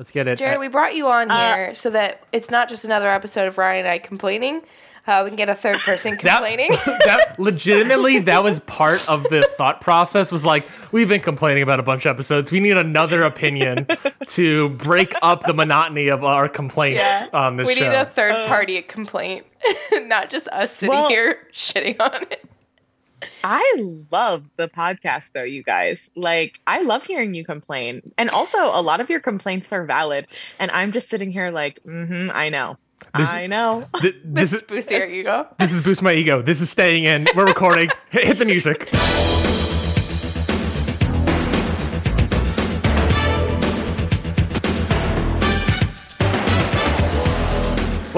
Let's get it. Jari, we brought you on here so that it's not just another episode of Ryan and I complaining. Uh, we can get a third person complaining. that legitimately that was part of the thought process was like we've been complaining about a bunch of episodes we need another opinion to break up the monotony of our complaints Yeah. on this we show need a third party complaint, not just us sitting Well- here shitting on it. I love the podcast though, you guys. Like, I love hearing you complain. And also, a lot of your complaints are valid. And I'm just sitting here like, mm-hmm, I know. This- I know. Th- This this is is boosting your ego. this is boost my ego this is staying in we're recording hit, hit the music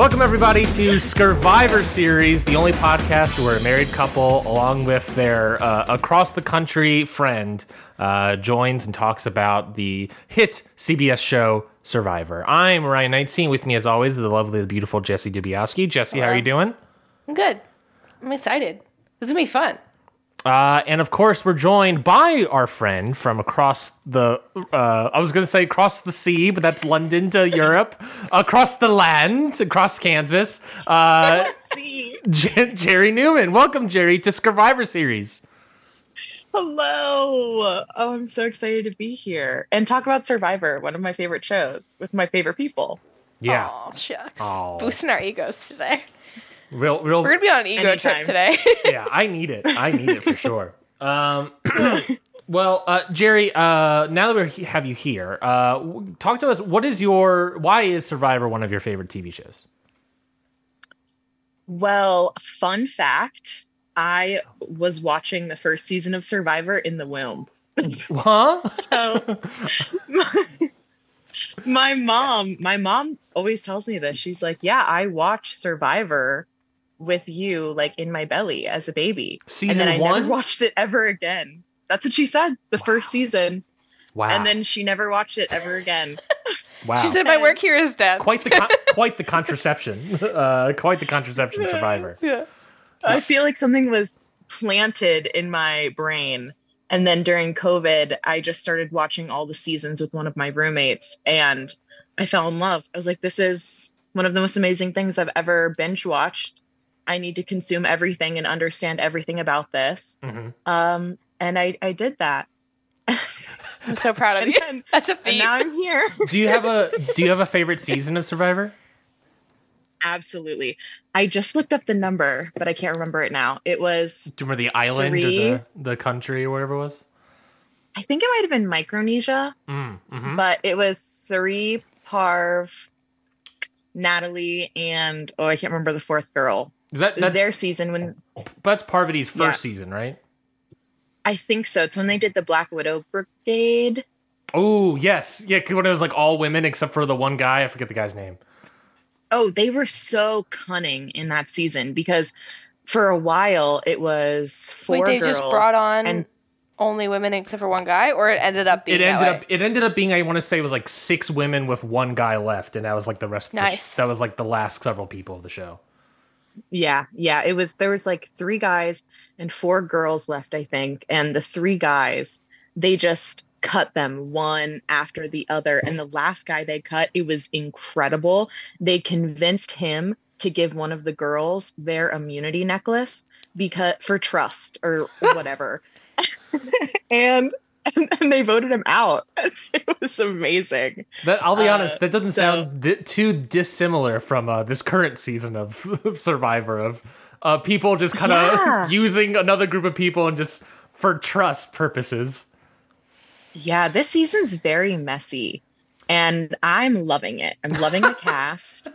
Welcome everybody to Survivor Series, the only podcast where a married couple, along with their uh, across the country friend, uh, joins and talks about the hit CBS show Survivor. I'm Ryan 19. With me, as always, is the lovely, the beautiful Jessie Dubiowski. Jessie, how are you doing? I'm good. I'm excited. This is gonna be fun. Uh, and of course, we're joined by our friend from across the, uh, I was going to say across the sea, but that's London to Europe, across the land, across Kansas, uh, See, J- Jari Neuman. Welcome, Jari, to Survivor Series. hello. Oh, I'm so excited to be here and talk about Survivor, one of my favorite shows with my favorite people. Yeah. Oh shucks. Aw. Boosting our egos today. Real, real. We're gonna be on an ego Anytime. trip today. yeah, I need it. I need it for sure. Um, well, uh, Jari, uh, now that we have you here, uh, talk to us. What is your, why is Survivor one of your favorite TV shows? Well, fun fact I was watching the first season of Survivor in the womb. Huh? So my, my mom, my mom always tells me this. She's like, "Yeah, I watch Survivor with you like in my belly as a baby." Season and then I one? never watched it ever again. That's what she said, the first season. Wow. And then she never watched it ever again. wow. she said my work here is done. quite the con- quite the contraception. Uh, quite the contraception survivor. yeah. I feel like something was planted in my brain. And then during COVID, I just started watching all the seasons with one of my roommates and I fell in love. I was like, this is one of the most amazing things I've ever binge watched. I need to consume everything and understand everything about this. hmm Um, and I, I did that. I'm so proud of And, you. then, That's a and feat. now I'm here. Do you have a Do you have a favorite season of Survivor? Absolutely. I just looked up the number, but I can't remember it now. It was, Do you remember the island or the, the country or whatever it was? I think it might have been Micronesia. Mm, hmm but it was Cirie, Parv, Natalie, and oh, I can't remember the fourth girl. Is that It was that's their season when But that's Parvati's first Yeah. season, right? I think so. It's when they did the Black Widow Brigade. Oh yes, yeah. 'cause When it was like all women except for the one guy, I forget the guy's name. Oh, they were so cunning in that season because for a while it was four Wait, they girls. just brought on and only women except for one guy, or it ended up being It ended that up way? it ended up being I want to say it was like six women with one guy left, and that was like the rest. Of the sh- Nice. that was like the last several people of the show. Yeah, yeah. It was there was like three guys and four girls left, I think. And the three guys, they just cut them one after the other. And the last guy they cut, it was incredible. They convinced him to give one of the girls their immunity necklace because for trust or whatever. and, and and they voted him out. It was amazing. That I'll be Uh, honest, that doesn't so- sound di- too dissimilar from uh, this current season of Survivor of uh, people just kind of Yeah. using another group of people and just for trust purposes. Yeah, this season's very messy. And I'm loving it. I'm loving the cast.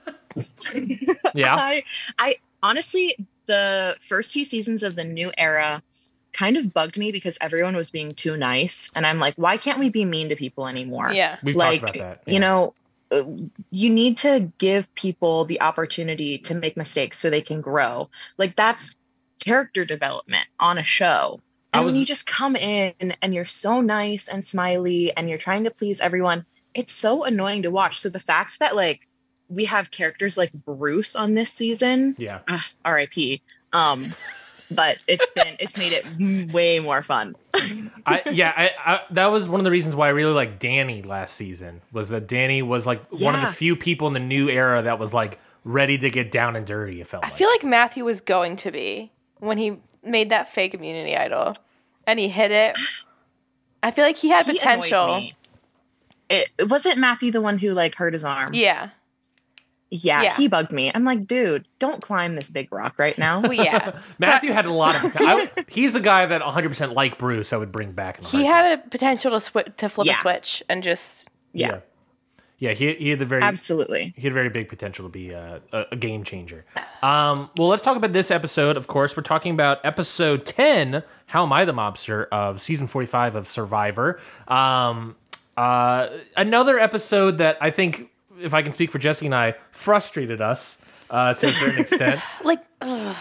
Yeah, I I honestly the first few seasons of the new era kind of bugged me because everyone was being too nice and I'm like why can't we be mean to people anymore? Yeah. we've like talked about that. you know uh, you need to give people the opportunity to make mistakes so they can grow. Like that's character development on a show. I And when you just come in and you're so nice and smiley and you're trying to please everyone, it's so annoying to watch. So the fact that like we have characters like Bruce on this season, yeah. ah, RIP. Um, but it's been it's made it way more fun. I, yeah, I, I, that was one of the reasons why I really liked Danny last season. Was that Danny was like one of the few people in the new era that was like ready to get down and dirty. It felt. I like. feel like Matthew was going to be when he made that fake immunity idol and he hit it. I feel like he had He potential. me. It wasn't Matthew the one who like hurt his arm. Yeah. Yeah, Yeah. he bugged me. I'm like, dude, don't climb this big rock right now. Well, yeah. Matthew had a lot of. I, he's a guy that 100 percent like Bruce. I would bring back. In he had a potential to swi- to flip Yeah. a switch and just yeah, yeah. He he had the very absolutely. he had a very big potential to be a, a, a game changer. Um, well, let's talk about this episode. Of course, we're talking about episode ten. How am I the mobster of season forty-five of Survivor? Um, uh, another episode that I think, if I can speak for Jessie and I, frustrated us uh, to a certain extent. like ugh.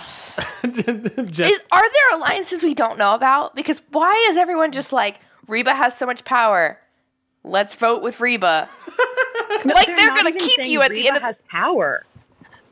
Jess- is, are there alliances we don't know about? Because why is everyone just like Reba has so much power? Let's vote with Reba. like they're, not gonna keep you at the end of has power.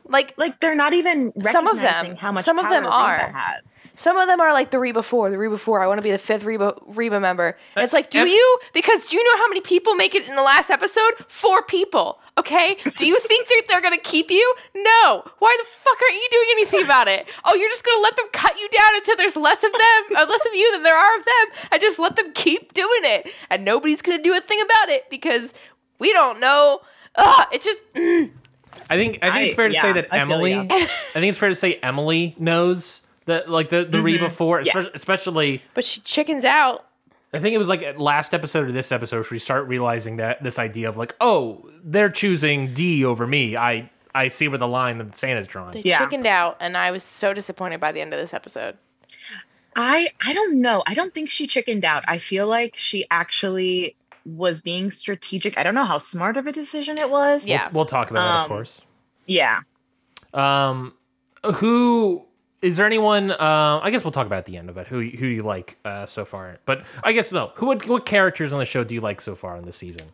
Like Like they're not even Some of them- how much some of them are. Reba has. Some of them are like the Reba four, the Reba four. I want to be the fifth Reba Reba member. And it's like, do and- you? Because do you know how many people make it in the last episode? Four people. Okay. Do you think that they're gonna keep you? No. Why the fuck aren't you doing anything about it? Oh, you're just gonna let them cut you down until there's less of them, uh, less of you than there are of them, and just let them keep doing it, and nobody's gonna do a thing about it because we don't know. Ugh, it's just. mm. I think I think it's fair to say that I Emily. I think it's fair to say Emily knows that like the the Reba mm-hmm. Four, espe- Yes. especially But she chickens out. I think it was like at last episode or this episode where we start realizing that this idea of like, oh, they're choosing D over me. I I see where the line that Santa's drawn. They Yeah. chickened out, and I was so disappointed by the end of this episode. I I don't know. I don't think she chickened out. I feel like she actually was being strategic. I don't know how smart of a decision it was. Yeah. We'll talk about that, of Um, course. Yeah. Um, who is there anyone? Uh, I guess we'll talk about at the end of it. Who who you like uh, so far? But I guess no. Who would, what characters on the show do you like so far in this season?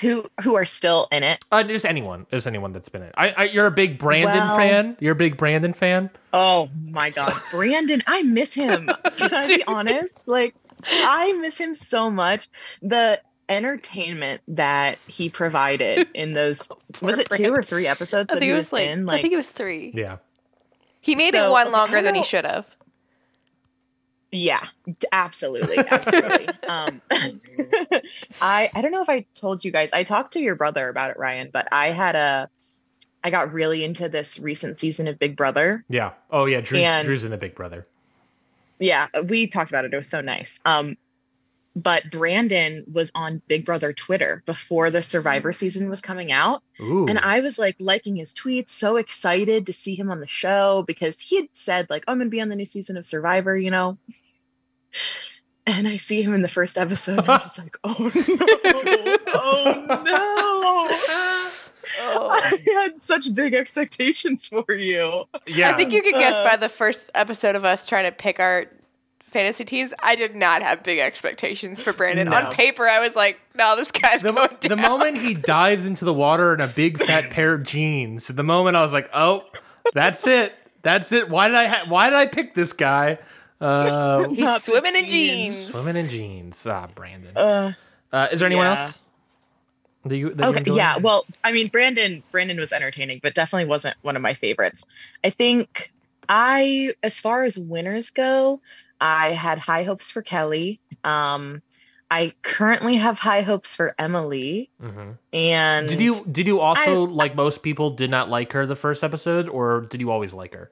Who who are still in it? Uh, just anyone. There's anyone that's been in. it. I, I you're a big Brandon Well- fan. You're a big Brandon fan. Oh my god. Brandon, I miss him. Can I be honest? Like I miss him so much. The entertainment that he provided in those was it two or three episodes I that think he it was, was like, in? I think it was three. Yeah. He made it one longer than he should have. Yeah, absolutely, absolutely. um, I I don't know if I told you guys. I talked to your brother about it, Ryan, but I had a I got really into this recent season of Big Brother. Yeah. Oh yeah. Drew's, And- Drew's in the Big Brother. Yeah, we talked about it. It was so nice. Um, but Brandon was on Big Brother Twitter before the Survivor season was coming out, Ooh. and I was like liking his tweets, so excited to see him on the show because he had said like I'm going to be on the new season of Survivor, you know. And I see him in the first episode, and I'm just like, oh no, oh no. Oh. I had such big expectations for you. yeah. I think you could guess Uh. by the first episode of us trying to pick our fantasy teams. I did not have big expectations for Brandon. No. On paper, I was like, no, this guy's the, going the moment he dives into the water in a big fat pair of jeans, the moment I was like, "Oh, that's it, that's it." Why did I? Ha- why did I pick this guy? Uh, He's swimming in jeans. jeans. swimming in jeans. Ah, Brandon. Uh, Uh, is there anyone yeah. else? That you, that you okay, enjoy? yeah. Well, I mean, Brandon, Brandon was entertaining, but definitely wasn't one of my favorites. I think I, as far as winners go, I had high hopes for Kellie. Um, I currently have high hopes for Emily, Mhm. and Did you did you also like most people did not like her the first episode, or did you always like her?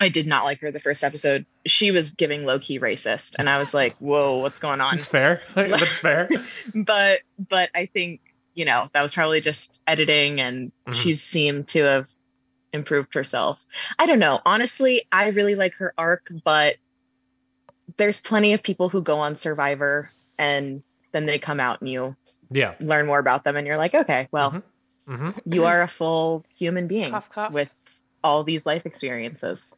I did not like her the first episode. She was giving low key racist, and I was like, "Whoa, what's going on?" That's fair. That's fair. but but I think you know that was probably just editing, and Mhm. she seemed to have improved herself. I don't know. Honestly, I really like her arc, but there's plenty of people who go on Survivor and then they come out and you Yeah. learn more about them, and you're like, okay, well, Mhm. hmm you are a full human being Cough, cough. with all these life experiences.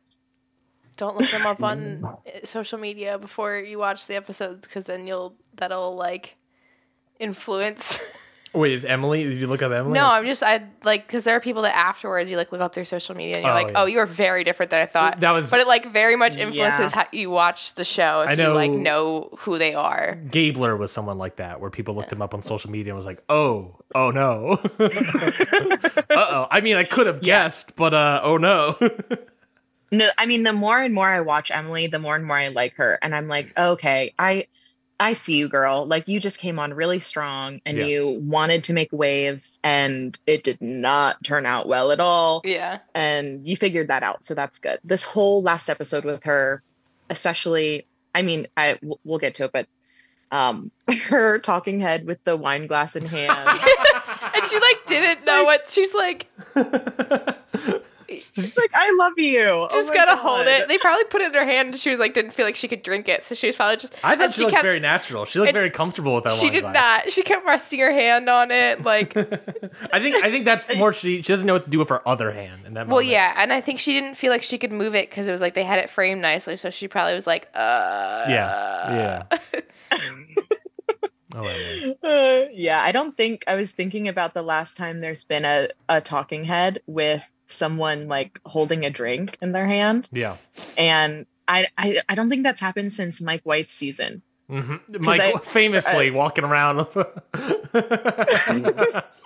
Don't look them up on uh, social media before you watch the episodes, because then you'll that'll like influence Wait, is Emily? Did you look up Emily? No, I'm just I like because there are people that afterwards you like look up their social media and you're Oh, like, yeah. oh, you are very different than I thought. That was- but it like very much influences how you watch the show if I you like know- know who they are. Gabler was someone like that, where people looked him up on social media and was like, "Oh, oh no, uh oh." I mean, I could have guessed, but uh, oh no. No, I mean the more and more I watch Emily, the more and more I like her, and I'm like, okay, I, I see you, girl. Like you just came on really strong, and Yeah. you wanted to make waves, and it did not turn out well at all. Yeah. and you figured that out so that's good this whole last episode with her especially i mean i w- we'll get to it but um her talking head with the wine glass in hand And she like didn't know what she's like she's like i love you Oh just my gotta God. hold it. They probably put it in her hand and she was like didn't feel like she could drink it. So she was probably just I thought and she, looked kept- very natural. She looked very comfortable with that. she did glass. not. She kept resting her hand on it. Like I think I think that's more. She she doesn't know what to do with her other hand in that Well, yeah, and I think she didn't feel like she could move it because it was like they had it framed nicely, so she probably was like, uh, yeah, yeah. oh, man. Uh, yeah i don't think i was thinking about the last time there's been a, a talking head with someone like holding a drink in their hand yeah. and I, I i don't think that's happened since mike white's season hmm Mike I- famously walking around.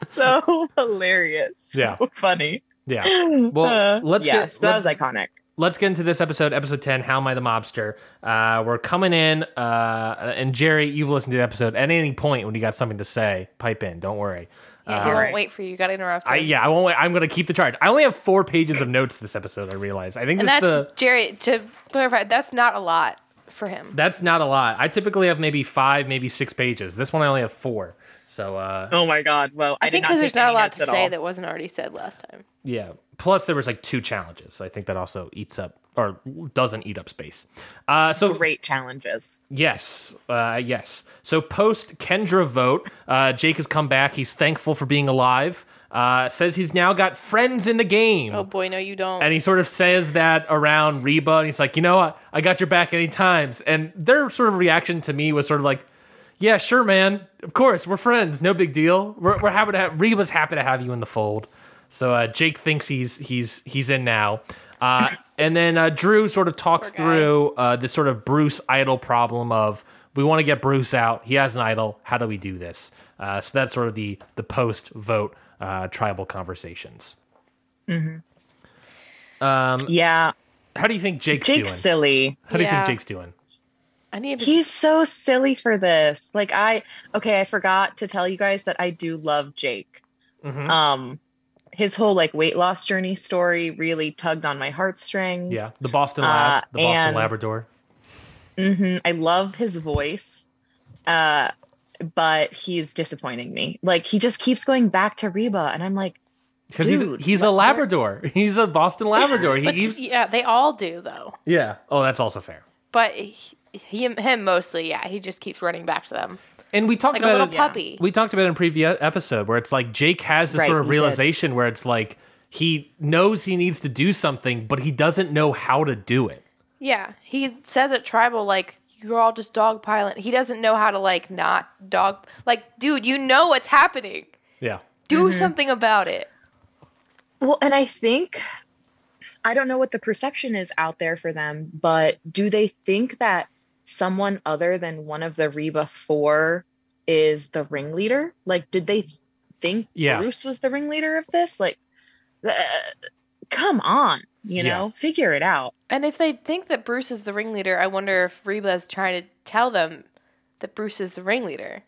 so hilarious so Yeah. funny yeah. Well, Uh, let's yeah, get so that was iconic. let's get into this episode, episode ten. How am I the mobster? Uh, we're coming in, uh, and Jari, you've listened to the episode. At any point when you got something to say, pipe in. Don't worry. Yeah, he Uh, won't Alright. wait for you. You got interrupted. I, yeah, I won't. Wait. I'm gonna keep the charge. I only have four pages of notes this episode. I realize. I think and that's the Jari. To clarify, that's not a lot for him. That's not a lot. I typically have maybe five, maybe six pages. This one I only have four. So uh, Oh my god! Well, I, I, think because because there's not a lot to say that wasn't already said last time. yeah. Plus there was like two challenges. So I think that also eats up or doesn't eat up space. Uh, so great challenges. yes, uh, yes. So post Kendra vote, uh, Jake has come back. He's thankful for being alive. Uh, says he's now got friends in the game. Oh boy, no, you don't. And he sort of says that around Reba, and he's like, you know what? I got your back any times. And their sort of reaction to me was sort of like, yeah, sure, man. Of course, we're friends. No big deal. We're, we're happy to have Reba's happy to have you in the fold. So uh, Jake thinks he's he's he's in now. And then uh, Drew sort of talks through uh, this sort of Bruce idol problem of we want to get Bruce out. He has an idol. How do we do this? Uh, so that's sort of the the post vote uh, tribal conversations. um Yeah, How do you think Jake's, Jake's doing? silly. How do you think Jake's doing? I need to. He's so silly for this. Like I okay, I forgot to tell you guys that I do love Jake. Mhm. Um, his whole like weight loss journey story really tugged on my heartstrings. Yeah, the Boston Uh, Lab, the Boston and- Labrador. hmm I love his voice. Uh, but he's disappointing me. Like he just keeps going back to Reba, and I'm like, Because he's Dude, he's a what- Labrador. He's a Boston Labrador. He but eats, yeah, they all do though. yeah. Oh, that's also fair. But he, him, him mostly, yeah, he just keeps running back to them And we talked like a about little it. yeah. puppy. We talked about it in a previous episode where it's like Jake has this Right, sort of we did. realization where it's like he knows he needs to do something, but he doesn't know how to do it. Yeah, he says at tribal like you're all just dog piling. He doesn't know how to like not dog. Like, dude, you know what's happening. Yeah. Do Mm-hmm. something about it. Well, and I think I don't know what the perception is out there for them, but do they think that someone other than one of the Reba four is the ringleader? Like, did they think Yeah. Bruce was the ringleader of this? Like, uh, come on, you Yeah. know, figure it out. And if they think that Bruce is the ringleader, I wonder if Reba is trying to tell them that Bruce is the ringleader.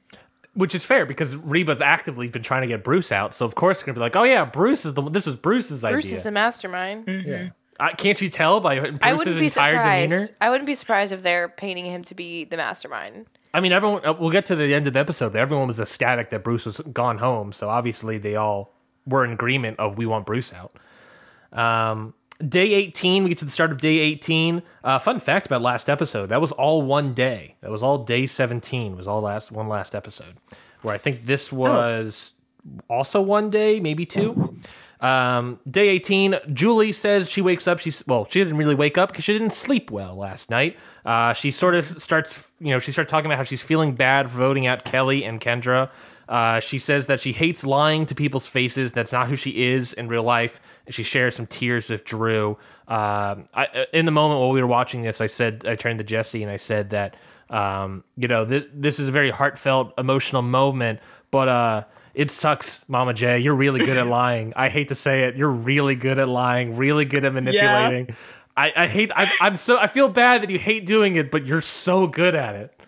Which is fair because Reba's actively been trying to get Bruce out. So of course it's gonna be like, oh yeah, Bruce is the this was Bruce's Bruce idea. is the mastermind. yeah. Uh, can't you tell by Bruce's I wouldn't be entire surprised. demeanor? I wouldn't be surprised if they're painting him to be the mastermind. I mean, everyone. Uh, we'll get to the end of the episode. But everyone was ecstatic that Bruce was gone home. So obviously, they all were in agreement of we want Bruce out. Um, day eighteen, we get to the start of day eighteen. Uh, fun fact about last episode: that was all one day. That was all day seventeen. Was all last one last episode. Where I think this was also one day, maybe two. Um, day 18, Julie says she wakes up. She's well, she didn't really wake up because she didn't sleep well last night. Uh, she sort of starts, you know, she starts talking about how she's feeling bad for voting out Kellie and Kendra. Uh, she says that she hates lying to people's faces. That's not who she is in real life. And she shares some tears with Drew. Um, I, uh, in the moment while we were watching this, I said I turned to Jessie and I said that um, you know th- this is a very heartfelt, emotional moment, but uh, it sucks, Mama J. You're really good at lying. I hate to say it. You're really good at lying. Really good at manipulating. I, I hate. I, I'm so. I feel bad that you hate doing it, but you're so good at it.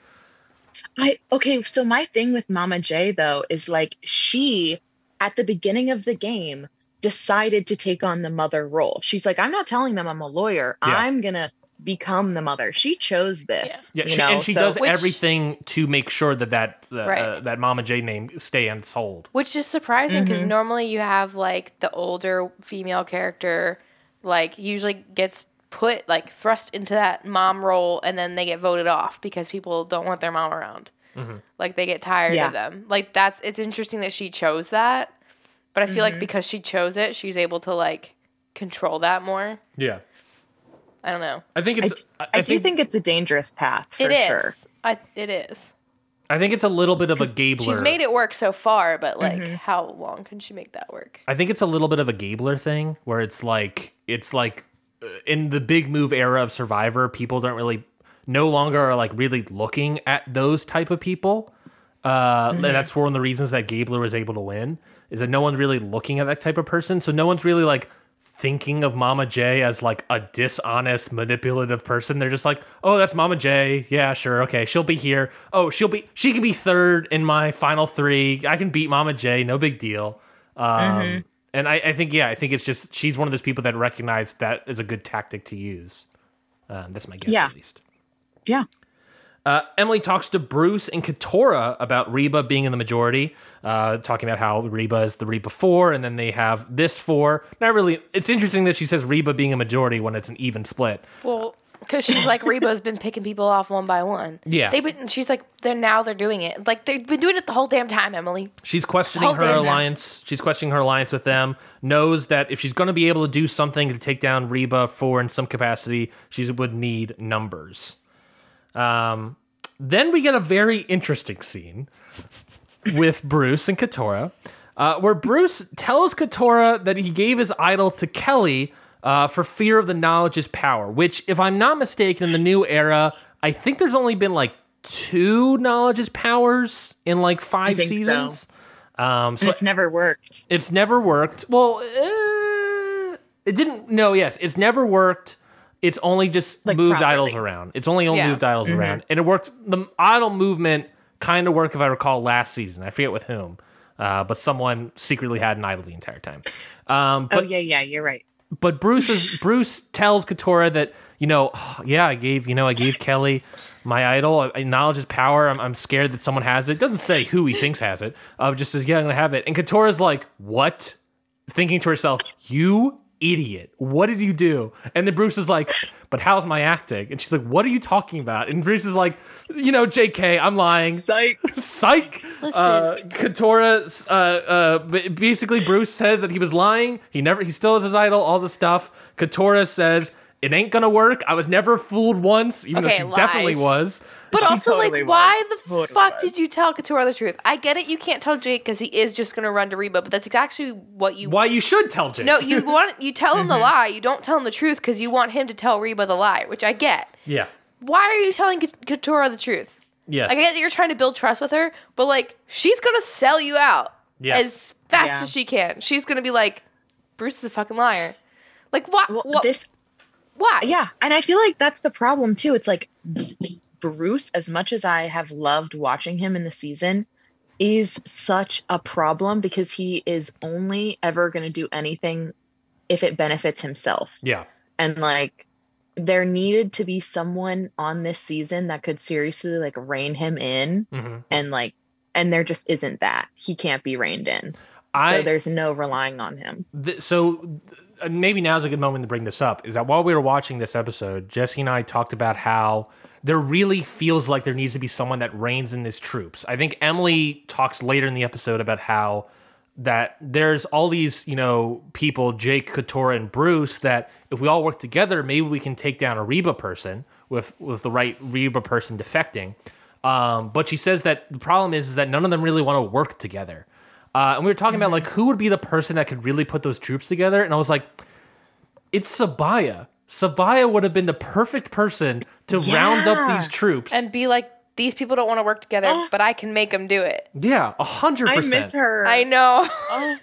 I okay, so my thing with Mama J though is like she at the beginning of the game decided to take on the mother role. She's like, I'm not telling them I'm a lawyer. Yeah. I'm gonna become the mother. She chose this. Yeah, you she, know? and she so- does Which- everything to make sure that that uh, Right. uh, that Mama J name stay unsold. Which is surprising because normally you have like the older female character, like usually gets put like thrust into that mom role and then they get voted off because people don't want their mom around. Like they get tired Yeah. of them. Like that's it's interesting that she chose that, but I feel Mm-hmm. like because she chose it, she's able to like control that more. Yeah, I don't know. I think it's. I, I do think it's a dangerous path for It is. sure. I it is. I think it's a little bit of a Gabler. She's made it work so far, but like Mm-hmm. how long can she make that work? I think it's a little bit of a Gabler thing where it's like it's like uh, in the big move era of Survivor, people don't really no longer are like really looking at those type of people. Uh, and that's one of the reasons that Gabler was able to win is that no one's really looking at that type of person. So no one's really like thinking of Mama J as like a dishonest, manipulative person. They're just like, oh, that's Mama J. Yeah, sure, okay, she'll be here. Oh, she'll be she can be third in my final three. I can beat Mama J. No big deal. Um, And I, I think yeah, I think it's just she's one of those people that recognize that is a good tactic to use. Um, that's my guess Yeah. at least. Yeah. Uh, Emily talks to Bruce and Katurah about Reba being in the majority, uh, talking about how Reba is the Reba four, and then they have this four. Not really. It's interesting that she says Reba being a majority when it's an even split. Well, because she's like Reba's been picking people off one by one. Yeah. they've been. She's like they're now they're doing it. Like they've been doing it the whole damn time, Emily. She's questioning her alliance. She's questioning her alliance with them. Knows that if she's going to be able to do something to take down Reba four in some capacity, she would need numbers. Um, then we get a very interesting scene with Bruce and Katurah, uh, where Bruce tells Katurah that he gave his idol to Kellie uh, for fear of the knowledge's power. Which, if I'm not mistaken, in the new era, I think there's only been like two knowledge's powers in like five think so. seasons. Um, so It's never worked. it's never worked. Well, uh, it didn't. No, yes, it's never worked. It's only just Like moved properly. idols around. It's only only Yeah. moved idols around, and it worked. The idol movement kind of worked, if I recall, last season. I forget with whom, uh, but someone secretly had an idol the entire time. Um, Oh yeah, yeah, you're right. but Bruce is Bruce tells Katurah that you know, "Oh, yeah, I gave you know I gave Kellie my idol. I, knowledge is power. I'm, I'm scared that someone has it. Doesn't say who he thinks has it. Uh, just says yeah, I'm gonna have it. And Katurah's like, what? Thinking to herself, you idiot. What did you do? And then Bruce is like, but how's my acting? And she's like, what are you talking about? And Bruce is like, you know, J.K. I'm lying Psych. psych. Listen. Uh, Katurah, uh, uh, basically, Bruce says that he was lying. He never, he still has his idol, all the stuff. Katurah says it ain't gonna work. I was never fooled once, even Okay, though she definitely was. But She also, totally like, why the Totally fuck was. did you tell Katurah the truth? I get it. You can't tell Jake because he is just gonna run to Reba, but that's actually what you. Why you should tell Jake? No, you want you tell Mm-hmm. him the lie. You don't tell him the truth because you want him to tell Reba the lie, which I get. yeah, Why are you telling K- the truth? yes, I get that you're trying to build trust with her, but like she's gonna sell you out Yes. as fast Yeah. as she can. She's gonna be like, Bruce is a fucking liar. Like what? Well, what? this why? yeah, and I feel like that's the problem too. It's like Bruce, as much as I have loved watching him in the season, is such a problem because he is only ever going to do anything if it benefits himself. yeah, And like there needed to be someone on this season that could seriously like rein him in hmm and like and there just isn't that. He can't be reined in. I so there's no relying on him. th- so uh, maybe now's a good moment to bring this up. Is that while we were watching this episode, Jessie and I talked about how there really feels like there needs to be someone that reigns in his troops. I think Emily talks later in the episode about how that there's all these, you know, people, Jake, Katurah, and Bruce, that if we all work together, maybe we can take down a Reba person with with the right Reba person defecting. Um, but she says that the problem is, is that none of them really want to work together. Uh, and we were talking about like who would be the person that could really put those troops together, and I was like, it's Sabiyah. Sabiyah would have been the perfect person to round up these troops. and be like, these people don't want to work together, Oh. but I can make them do it. yeah, a hundred I miss her. I know. Oh,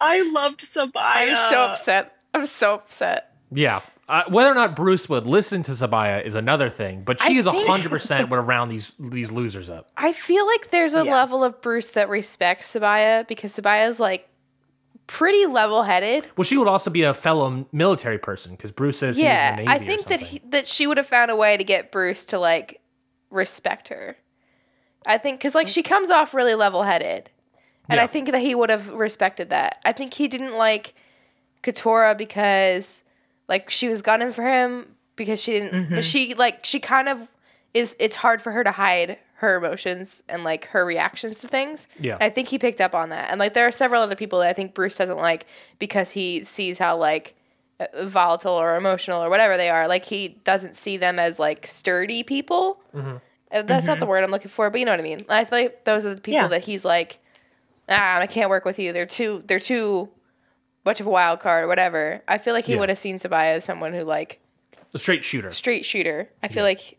I loved Sabiyah. I'm so upset. I'm so upset. Yeah. Uh, whether or not Bruce would listen to Sabiyah is another thing, but she I is a hundred percent would have round these these losers up. I feel like there's a Yeah. level of Bruce that respects Sabiyah because Sabiyah's like pretty level headed. Well, she would also be a fellow military person because Bruce says Yeah, he's in the Navy I or think that he, that she would have found a way to get Bruce to like respect her. I think because like she comes off really level headed, and Yeah. I think that he would have respected that. I think he didn't like Katurah because like she was gunning for him because she didn't, Mm-hmm. but she like she kind of is. It's hard for her to hide her emotions and like her reactions to things. Yeah. I think he picked up on that, and like there are several other people that I think Bruce doesn't like because he sees how like uh, volatile or emotional or whatever they are. Like he doesn't see them as like sturdy people. Mm-hmm. Uh, That's not the word I'm looking for, but you know what I mean. I feel like those are the people Yeah. that he's like, ah, I can't work with you. They're too, they're too much of a wild card or whatever. I feel like he Yeah. would have seen Sabiyah as someone who like a straight shooter. straight shooter. I feel like,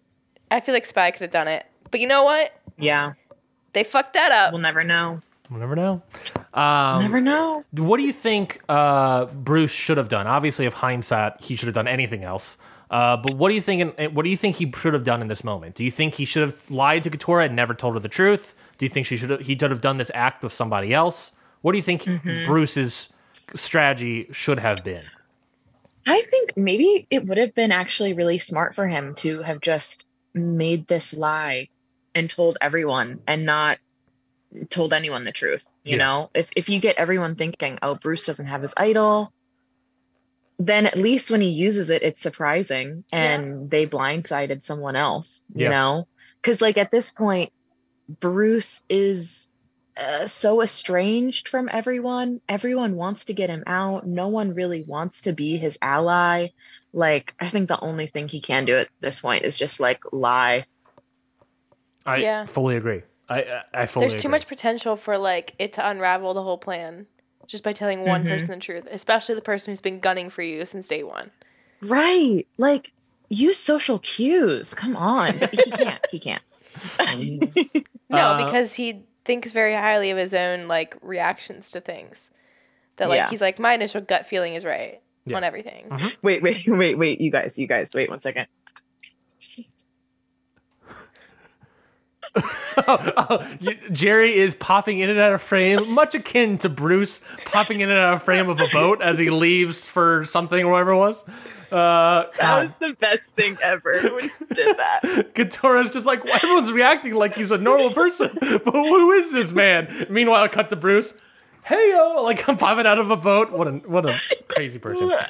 I feel like Spy could have done it. But you know what? Yeah, They fucked that up. we'll never know. We'll never know. Um, never know. What do you think uh, Bruce should have done? Obviously, if hindsight, he should have done anything else. Uh, but what do you think? In, what do you think he should have done in this moment? Do you think he should have lied to Katurah and never told her the truth? Do you think she should have, he should have done this act with somebody else? What do you think Bruce's strategy should have been? I think maybe it would have been actually really smart for him to have just made this lie and told everyone and not told anyone the truth. You Yeah. know, if if you get everyone thinking, "Oh, Bruce doesn't have his idol," then at least when he uses it, it's surprising and they blindsided someone else. You Yeah. know, because like at this point, Bruce is uh, so estranged from everyone. Everyone wants to get him out. No one really wants to be his ally. Like, I think the only thing he can do at this point is just like lie. I Yeah. fully agree. I I, I fully There's too agree. much potential for like it to unravel the whole plan just by telling one Mhm. person the truth, especially the person who's been gunning for you since day one. Right. Like, use social cues. Come on. He can't. He can't. No, Uh, because he thinks very highly of his own like reactions to things. That like Yeah. he's like my initial gut feeling is right Yeah. on everything. Mm-hmm. wait, wait, wait, wait. You guys, you guys, wait one second. Oh, oh, you- Jari is popping in and out of frame, much akin to Bruce popping in and out of frame of a boat as he leaves for something or whatever it was. Uh, That was the best thing ever when you did that. Katurah's just like, well, everyone's reacting like he's a normal person, but who is this man? Meanwhile, cut to Bruce. Hey yo, like I'm popping out of a boat. What a what a crazy person.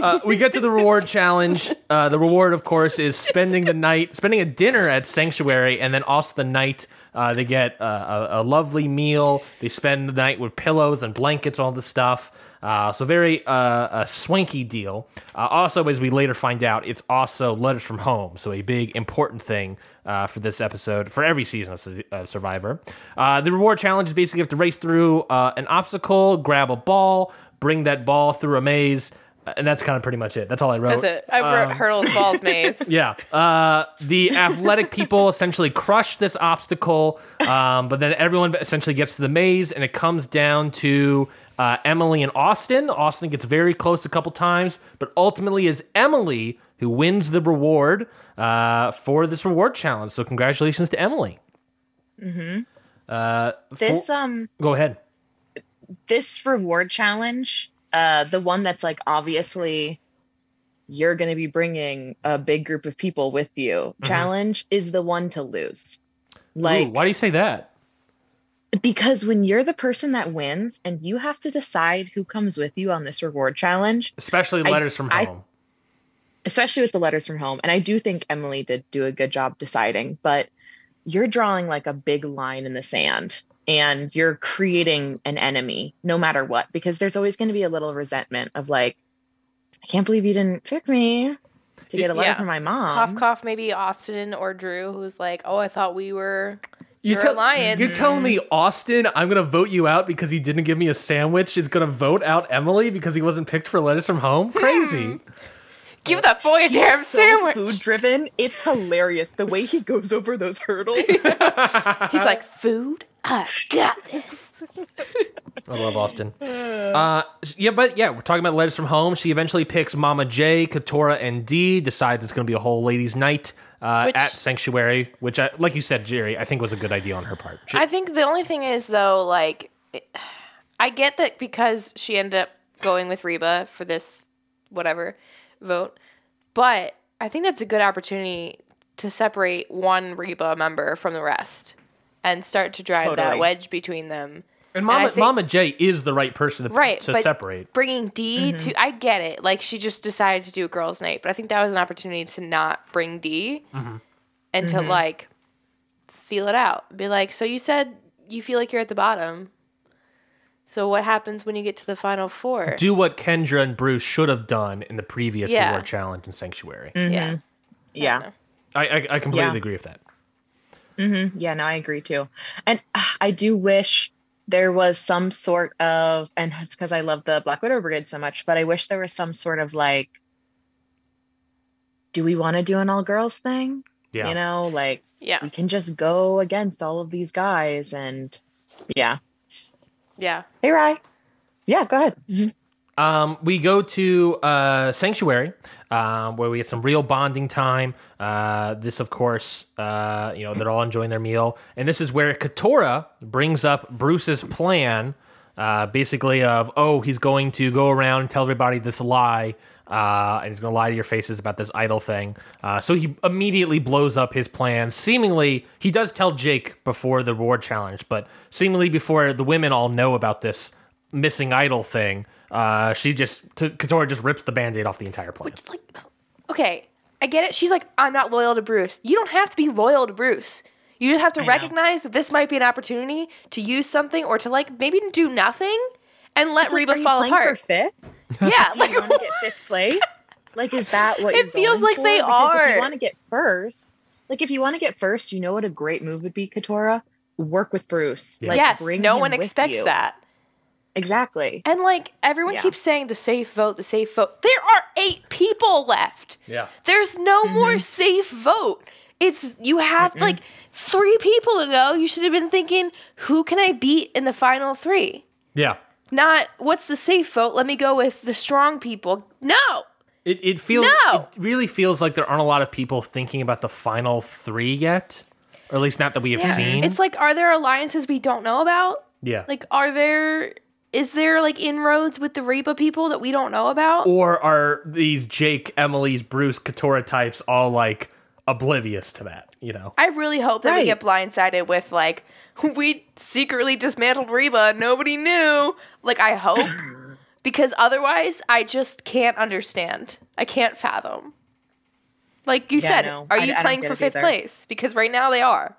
Uh, we get to the reward challenge. Uh, the reward, of course, is spending the night, spending a dinner at Sanctuary, and then also the night uh, they get uh, a, a lovely meal. They spend the night with pillows and blankets, all this stuff. Uh, so very uh, a swanky deal. Uh, also, as we later find out, it's also letters from home. So a big important thing uh, for this episode, for every season of uh, Survivor. Uh, the reward challenge is basically you have to race through uh, an obstacle, grab a ball, bring that ball through a maze, and that's kind of pretty much it. That's all I wrote. That's it. I wrote hurdles, balls, maze. Yeah. Uh, the athletic people essentially crush this obstacle, um, but then everyone essentially gets to the maze, and it comes down to uh, Emily and Austin. Austin gets very close a couple times, but ultimately is Emily who wins the reward uh, for this reward challenge. So congratulations to Emily. Mm-hmm. Uh, This for- um go ahead. this reward challenge, uh, the one that's like obviously you're going to be bringing a big group of people with you challenge is the one to lose. Like, Ooh, why do you say that? Because when you're the person that wins and you have to decide who comes with you on this reward challenge, Especially I- letters from I- home. especially with the letters from home, and I do think Emily did do a good job deciding, but you're drawing like a big line in the sand and you're creating an enemy no matter what, because there's always going to be a little resentment of like, I can't believe you didn't pick me. to get a letter Yeah. from my mom. cough cough maybe Austin or Drew who's like, "Oh, I thought we were You Your tell- alliance. You're telling me Austin, I'm gonna vote you out because he didn't give me a sandwich, is gonna vote out Emily because he wasn't picked for letters from home? Crazy. give that boy a damn so sandwich." food driven. It's hilarious the way he goes over those hurdles. He's like, "Food, I got this." I love Austin. Uh, yeah, but yeah, we're talking about letters from home. She eventually picks Mama J, Katurah, and D. Decides it's going to be a whole ladies' night uh, Which- at Sanctuary, which, I, like you said, Jari, I think was a good idea on her part. She- I think the only thing is though, like, it- I get that because she ended up going with Reba for this whatever vote, but I think that's a good opportunity to separate one Reba member from the rest and start to drive that wedge between them. And Mama, I think- Mama J is the right person to, Right, to but separate. Bringing D mm-hmm. to, I get it. Like she just decided to do a girls' night, but I think that was an opportunity to not bring D mm-hmm. and to mm-hmm. like feel it out. Be like, so you said you feel like you're at the bottom. So what happens when you get to the final four? Do what Kendra and Bruce should have done in the previous Yeah. reward challenge in Sanctuary. Yeah. yeah. I, I, I completely Yeah. agree with that. Yeah, no, I agree too. And uh, I do wish there was some sort of, and it's because I love the Black Widow Brigade so much, but I wish there was some sort of like, do we want to do an all girls thing? Yeah. You know, like Yeah. we can just go against all of these guys and yeah. Yeah. Hey, Rye. Yeah, go ahead. Um, we go to uh, Sanctuary, um, where we get some real bonding time. Uh, this, of course, uh, you know, they're all enjoying their meal, and this is where Katurah brings up Bruce's plan, uh, basically of, oh, he's going to go around and tell everybody this lie. Uh, and he's going to lie to your faces about this idol thing. Uh, so he immediately blows up his plan. Seemingly, he does tell Jake before the reward challenge, but seemingly before the women all know about this missing idol thing, uh, she just t- Katurah just rips the band-aid off the entire plan. It's like, okay, I get it. She's like, I'm not loyal to Bruce. You don't have to be loyal to Bruce. You just have to know. recognize that this might be an opportunity to use something or to like maybe do nothing and let It's like, Reba are you fall apart. For fifth? yeah, Do like you want to get fifth place? Like, is that what It you're feels going like for? they Because If you want to get first, like if you want to get first, you know what a great move would be, Katurah. Work with Bruce. Yeah. Like, yes, bring no him one with expects you. that. Exactly. And like everyone Yeah. keeps saying the safe vote, the safe vote. There are eight people left. Yeah. There's no Mm-hmm. more safe vote. It's you have like three people to go. You should have been thinking, who can I beat in the final three? Yeah. Not what's the safe vote? Let me go with the strong people. No. It, it feels No! it really feels like there aren't a lot of people thinking about the final three yet. Or at least not that we have seen. It's like, are there alliances we don't know about? yeah. Like, are there is there like inroads with the Reba people that we don't know about? or are these Jake, Emily's, Bruce, Katurah types all like oblivious to that, you know? I really hope that we get blindsided with like we secretly dismantled Reba and nobody knew. Like I hope because otherwise I just can't understand. I can't fathom. Like you Yeah, said, no, are I- you I playing for fifth either. place? Because right now they are.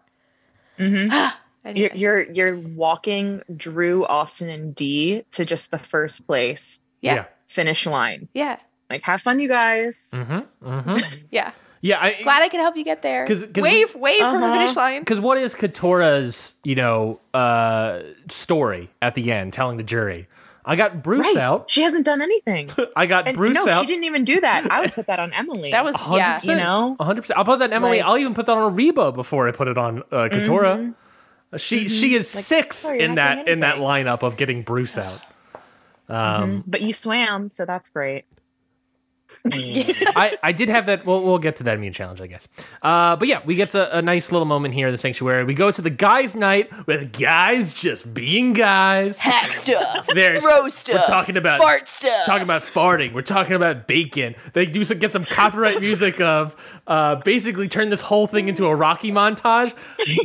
Mm-hmm. You're, you're you're walking Drew, Austin, and D to just the first place Yeah. finish line. Yeah. Like, have fun, you guys. Mm-hmm. Mm-hmm. Yeah. Yeah. I, Glad I can help you get there. 'Cause- 'cause wave, wave from the Uh-huh. finish line. Because what is Katurah's, you know, uh, story at the end, telling the jury? I got Bruce Right. out. She hasn't done anything. I got And Bruce no, out. she didn't even do that. I would put that on Emily. That was yeah. 100%. you know? 100%. I'll put that on Emily. Like- I'll even put that on Reba before I put it on uh, Katurah. Mm-hmm. She she is six oh, you're in that in that lineup of getting Bruce out. Um, but you swam, so that's great. I, I did have that. We'll, we'll get to that immune challenge, I guess. Uh, but yeah, we get a, a nice little moment here in the sanctuary. We go to the guys' night with guys just being guys. Hack stuff. There's, throw We're talking about fart stuff. talking about farting. We're talking about bacon. They do some, get some copyright music of uh, basically turn this whole thing into a Rocky montage.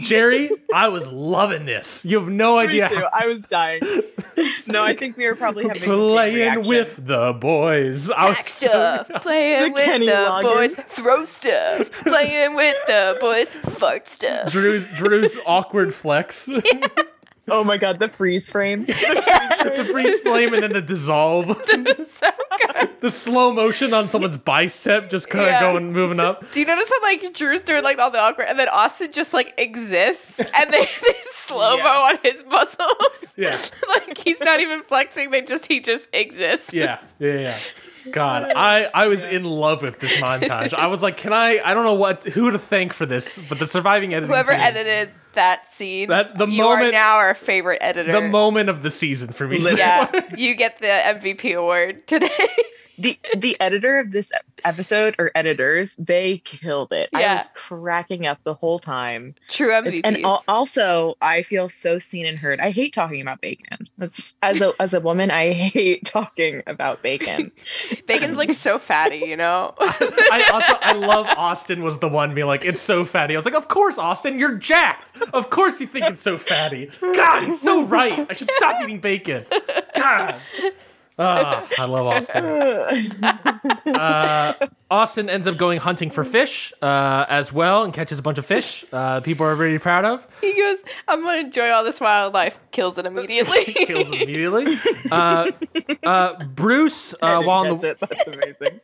Jari, I was loving this. You have no idea. how- I was dying. no, I think we were probably having Playing with the boys. I was Hack so- stuff. Playing The with Kenny the Loggins. boys. Throw stuff. Playing with the boys. Fart stuff. Drew's Drew's awkward flex. Oh my god, the freeze frame. the freeze flame and then the dissolve. so good. the slow motion on someone's bicep just kind of Yeah. going moving up. Do you notice how like Drew's doing like all the awkward, and then Austin just like exists, and they, they slow mo Yeah. on his muscles. Yeah. like he's not even flexing; they just he just exists. Yeah, yeah, yeah. God, I I was in love with this montage. I was like, can I? I don't know what who to thank for this, but the surviving editing. Whoever team, edited that scene, That- the you moment- are now our favorite editor. the moment of the season for me. yeah, you get the MVP award today. the the editor of this episode or editors, they killed it. I was cracking up the whole time. True MVPs. and al- also, I feel so seen and heard. I hate talking about bacon. That's as a as a woman, I hate talking about bacon. Bacon's like so fatty, you know. I also I love Austin was the one being like, it's so fatty. I was like, of course, Austin, you're jacked. Of course you think it's so fatty. God, he's so right. I should stop eating bacon. God. Ah, I love Austin. Uh, Austin ends up going hunting for fish uh, as well and catches a bunch of fish. Uh, people are very proud of. he goes, "I'm gonna enjoy all this wildlife." Kills it immediately. Kills it immediately. Uh, uh, Bruce, uh, while on the it. That's amazing.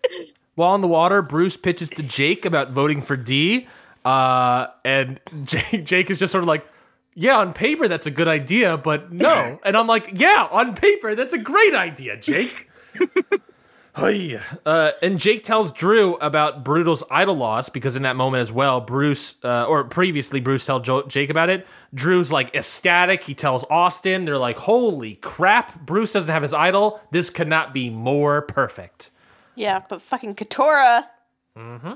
While on the water, Bruce pitches to Jake about voting for Dee. Uh, and Jake, Jake is just sort of like, yeah, on paper, that's a good idea, but no. And I'm like, yeah, on paper, that's a great idea, Jake. Uh, and Jake tells Drew about Brutal's idol loss because in that moment as well, Bruce, uh, or previously, Bruce told jo- Jake about it. Drew's like ecstatic. He tells Austin, they're like, holy crap, Bruce doesn't have his idol. This could not be more perfect. yeah, but fucking Katurah Mm hmm.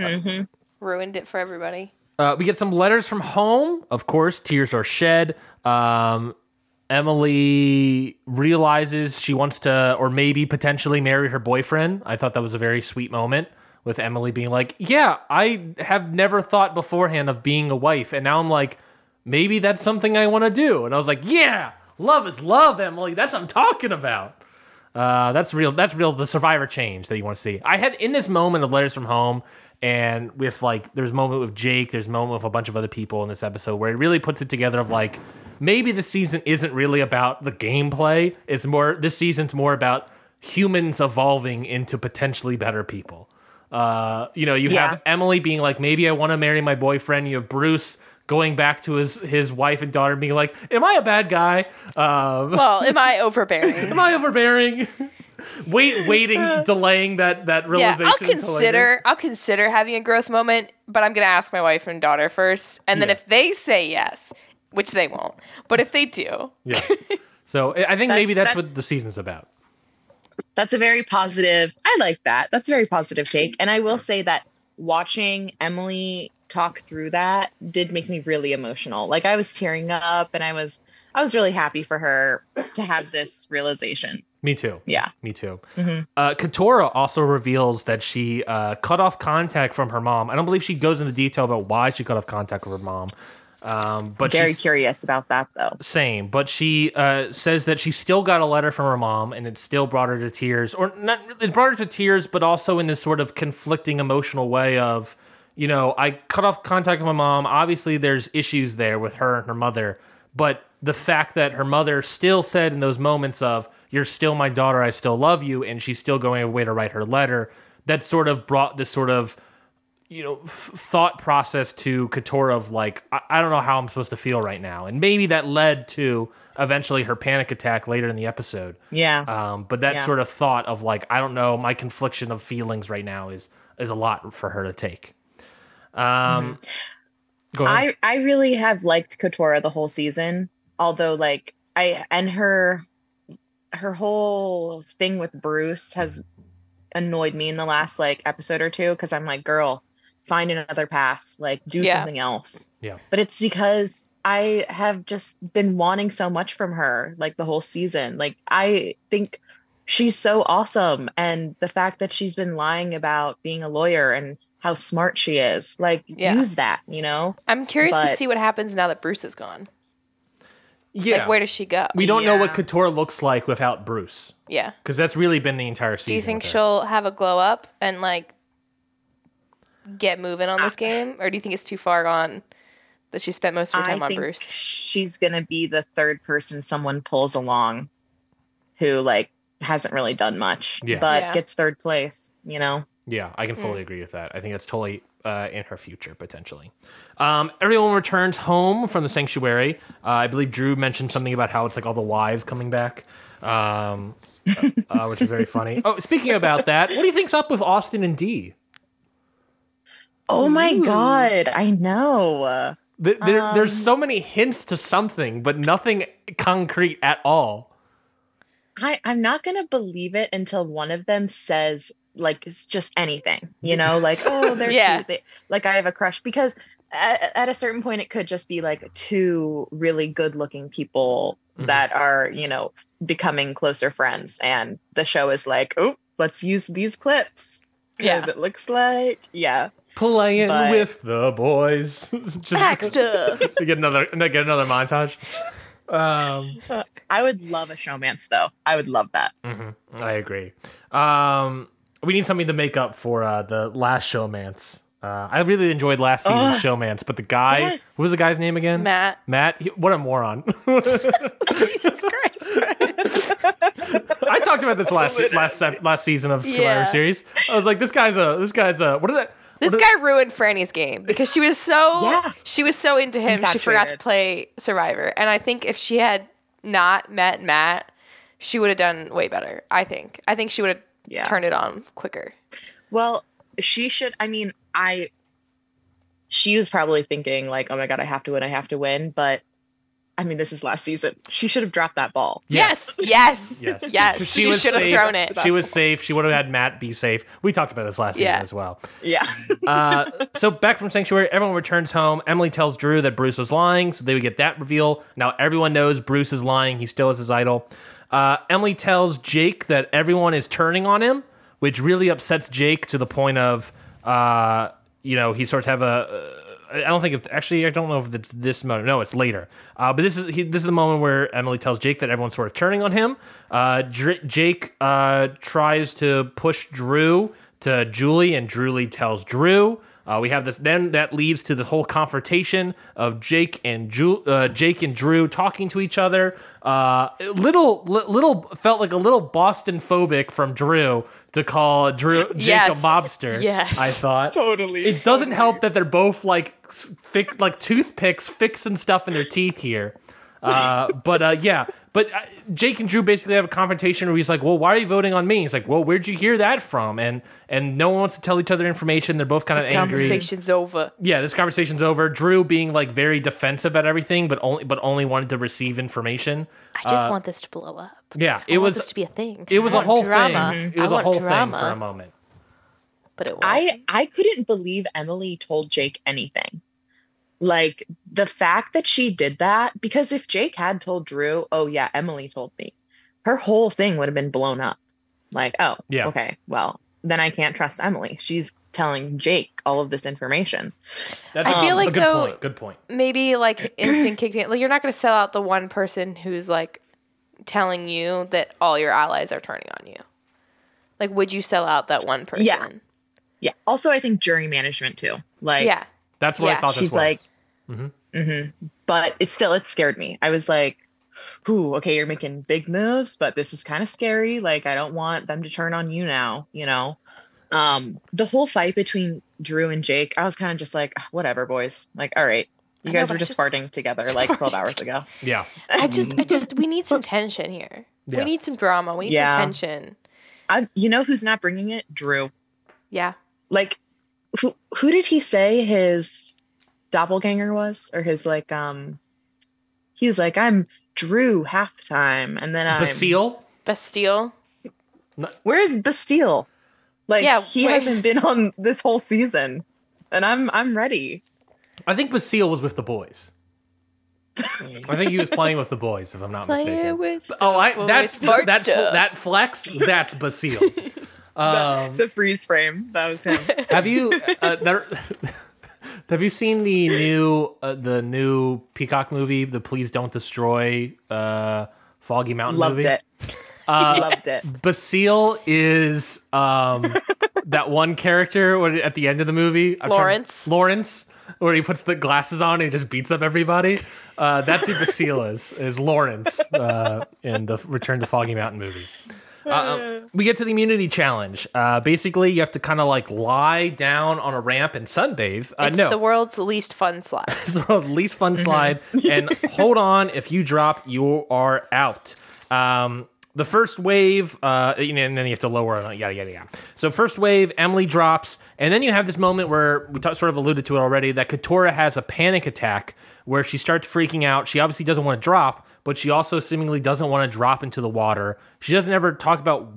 Mm hmm ruined it for everybody. Uh, we get some letters from home. Of course, tears are shed. Um, Emily realizes she wants to, or maybe potentially marry her boyfriend. I thought that was a very sweet moment with Emily being like, Yeah, I have never thought beforehand of being a wife. And now I'm like, maybe that's something I want to do. And I was like, Yeah, love is love, Emily. That's what I'm talking about. Uh, that's real. That's real. The survivor change that you want to see. I had in this moment of letters from home, and with like, there's a moment with Jake. There's a moment with a bunch of other people in this episode where it really puts it together. Of like, maybe the season isn't really about the gameplay. It's more. This season's more about humans evolving into potentially better people. Uh, you know, you Yeah. have Emily being like, maybe I want to marry my boyfriend. You have Bruce going back to his his wife and daughter, being like, "Am I a bad guy? Um, Well, am I overbearing? Am I overbearing? Wait, waiting, uh, delaying that that realization. yeah, realization. I'll consider. I'll consider having a growth moment, but I'm gonna ask my wife and daughter first, and then Yeah. if they say yes, which they won't, but if they do, Yeah. So I I think maybe That's- that's, what the season's about. That's a very positive. I like that. That's a very positive take. And I will say that watching Emily talk through that did make me really emotional. Like I was tearing up and I was I was really happy for her to have this realization. Me too. Yeah. Me too. Mhm. Uh, Katurah also reveals that she uh, cut off contact from her mom. I don't believe she goes into detail about why she cut off contact with her mom. Um, but Very curious about that though. same. But she uh, says that she still got a letter from her mom, and it still brought her to tears, or not. It brought her to tears, but also in this sort of conflicting emotional way of, you know, I cut off contact with my mom. Obviously, there's issues there with her and her mother, but the fact that her mother still said in those moments of "You're still my daughter, I still love you," and she's still going away to write her letter, that sort of brought this sort of you know f- thought process to Katurah of like I-, I don't know how I'm supposed to feel right now, and maybe that led to eventually her panic attack later in the episode. Yeah. Um, but that Yeah. sort of thought of like I don't know, my confliction of feelings right now is is a lot for her to take. Um, ahead. I I really have liked Katurah the whole season. Although like I and her her whole thing with Bruce has annoyed me in the last like episode or two because I'm like, girl, find another path, like do Yeah. something else. Yeah. But it's because I have just been wanting so much from her like the whole season. Like I think she's so awesome and the fact that she's been lying about being a lawyer and how smart she is like Yeah. use that you know I'm curious to see what happens now that Bruce is gone. Yeah, Like, where does she go? we don't know what Yeah. Katurah looks like without Bruce yeah. because that's really been the entire season. Do you think with her. she'll have a glow up and like get moving on this game, or do you think it's too far gone that she spent most of her I time on think Bruce. she's gonna be the third person someone pulls along, who like hasn't really done much, Yeah. but Yeah. gets third place. You know. Yeah, I can Hmm. fully agree with that. I think that's totally uh, in her future potentially. Um, everyone returns home from the sanctuary. Uh, I believe Drew mentioned something about how it's like all the wives coming back, um, uh, which is very funny. Oh, speaking about that, what do you think's up with Austin and Dee? Oh my Ooh. god, I know. Th- There, there's Um, so many hints to something, but nothing concrete at all. I, I'm not gonna believe it until one of them says like it's just anything, you know, like oh they're Yeah. they, like I have a crush because at, at a certain point it could just be like two really good looking people Mhm. that are you know becoming closer friends, and the show is like oh let's use these clips because Yeah. it looks like yeah Playing But- with the boys. Just Baxter. to get another get another montage. Um, I would love a showmance though I would love that mhm, I agree. Um, we need something to make up for uh, the last showmance. Uh, I really enjoyed last season's Ugh. showmance, but the guy, Yes. what was the guy's name again? Matt. Matt. He- what a moron! Jesus Christ. I talked about this last last se- last season of Survivor Yeah. Series. I was like, this guy's a this guy's a what is that? This what guy ruined Frannie's game because she was so Yeah. she was so into him she forgot to play Survivor. And I think if she had not met Matt, she would have done way better. I think. I think she would have Yeah. turned it on quicker. Well, she should. I mean, I. She was probably thinking like, "Oh my god, I have to win! I have to win!" But I mean, this is last season. She should have dropped that ball. Yes, yes, Yes. yes. 'Cause She, was should have thrown it. She was safe. She would have had Matt be safe. We talked about this last Yeah. season as well. Yeah. Uh, so back from Sanctuary, everyone returns home. Emily tells Drew that Bruce was lying, so they would get that reveal. Now everyone knows Bruce is lying. He still is his idol. Uh, Emily tells Jake that everyone is turning on him, which really upsets Jake to the point of, uh, you know, he starts to have a. I don't think it's actually. I don't know if it's this moment. No, it's later. Uh, but this is he, this is the moment where Emily tells Jake that everyone's sort of turning on him. Uh, Dr- Jake uh, tries to push Drew to Julie, and Julie tells Drew. Uh, we have this. Then that leads to the whole confrontation of Jake and Ju- uh, Jake and Drew talking to each other. Uh, little, li- little felt like a little Boston phobic from Drew to call Drew Jake Yes. a mobster. Yes. I thought Totally. it doesn't help that they're both like fix, like toothpicks fixing stuff in their teeth here. Uh, but uh, yeah, but uh, Jake and Drew basically have a confrontation where he's like, "Well, why are you voting on me?" He's like, "Well, where'd you hear that from?" And and no one wants to tell each other information. They're both kind of This angry. conversation's over. Yeah, this conversation's over. Drew being like very defensive about everything, but only but only wanted to receive information. I just want this to blow up. Yeah, I it want was this to be a thing. it was I a whole drama. thing. It was a whole drama, thing for a moment. But it won't. I I couldn't believe Emily told Jake anything. Like the fact that she did that because if Jake had told Drew, "Oh yeah, Emily told me." Her whole thing would have been blown up. Like, "Oh, Yeah. okay. Well, then I can't trust Emily. She's telling Jake all of this information." That's I feel um, a like, good though- point. Good point. maybe like instant kicked in. Like you're not going to sell out the one person who's like telling you that all your allies are turning on you. Like, would you sell out that one person? Yeah. Yeah. Also, I think jury management too. Like, yeah. That's what I Yeah, thought this she's was. like, Mhm. mhm. but it still it scared me. I was like, "Who? Okay, you're making big moves, but this is kind of scary. Like, I don't want them to turn on you now. You know." Um, the whole fight between Drew and Jake, I was kind of just like, "Ah, "Whatever, boys. Like, all right, you I guys but were just, just- farting together like 12 hours ago." yeah. I just, I just, we need some tension here. Yeah. We need some drama. We need Yeah. some tension. I, you know who's not bringing it? Drew. Yeah. Like, who who did he say his doppelganger was, or his like um? He was like, "I'm Drew half the time," and then I'm Basile. Bastille. Where's Bastille? Like Yeah, he wait. hasn't been on this whole season, and I'm I'm ready. I think Basile was with the boys. I think he was playing with the boys, if I'm not Play mistaken. with Oh, I boys, that's fart that that flex. That's Basile. Um, the freeze frame that was him. have you uh, there, have you seen the new uh, the new Peacock movie, the Please Don't Destroy uh, Foggy Mountain Loved movie? it. Uh, Loved it. Basile is um, that one character at the end of the movie. I'm trying- Lawrence. Lawrence. where he puts the glasses on and he just beats up everybody. Uh, that's who Basile is, is Lawrence uh, in the Return to Foggy Mountain movie. Uh, um, we get to the immunity challenge. Uh, basically, you have to kind of like lie down on a ramp and sunbathe. Uh, It's no, the world's least fun slide. it's the world's least fun slide. And hold on, if you drop, you are out. Um, the first wave, uh, you know, and then you have to lower it, yada yada yada. So first wave, Emily drops, and then you have this moment where we t- sort of alluded to it already that Katurah has a panic attack where she starts freaking out. She obviously doesn't want to drop, but she also seemingly doesn't want to drop into the water. She doesn't ever talk about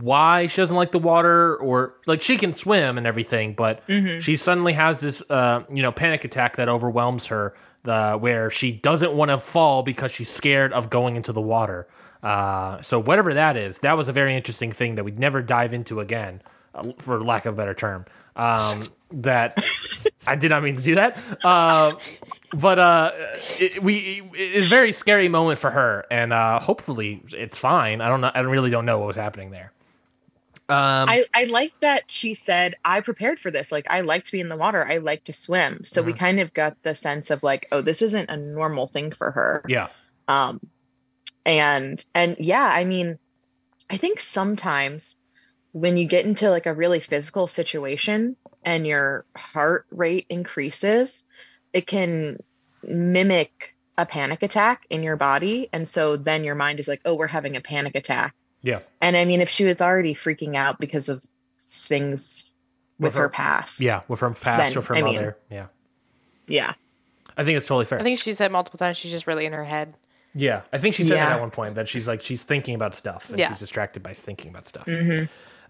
why she doesn't like the water or like she can swim and everything, but she suddenly has this uh, you know panic attack that overwhelms her, uh, where she doesn't want to fall because she's scared of going into the water. Uh, so whatever that is, that was a very interesting thing that we'd never dive into again, uh, for lack of a better term. Um, that I did not mean to do that. Uh, but uh, it, we it's a very scary moment for her, and uh, hopefully it's fine. I don't know. I really don't know what was happening there. Um, I, I like that she said, I prepared for this. Like, I like to be in the water. I like to swim. So we kind of got the sense of like, oh, this isn't a normal thing for her. yeah, Um, and, and yeah, I mean, I think sometimes when you get into like a really physical situation and your heart rate increases, it can mimic a panic attack in your body. And so then your mind is like, oh, we're having a panic attack. yeah, And I mean, if she was already freaking out because of things with, With her, her- past, yeah. With her past Then, or from I mean- mother. Yeah, yeah, I think it's totally fair. I think she said multiple times she's just really in her head. Yeah, I think she said that at one point that she's like she's thinking about stuff and Yeah. she's distracted by thinking about stuff. Mm-hmm.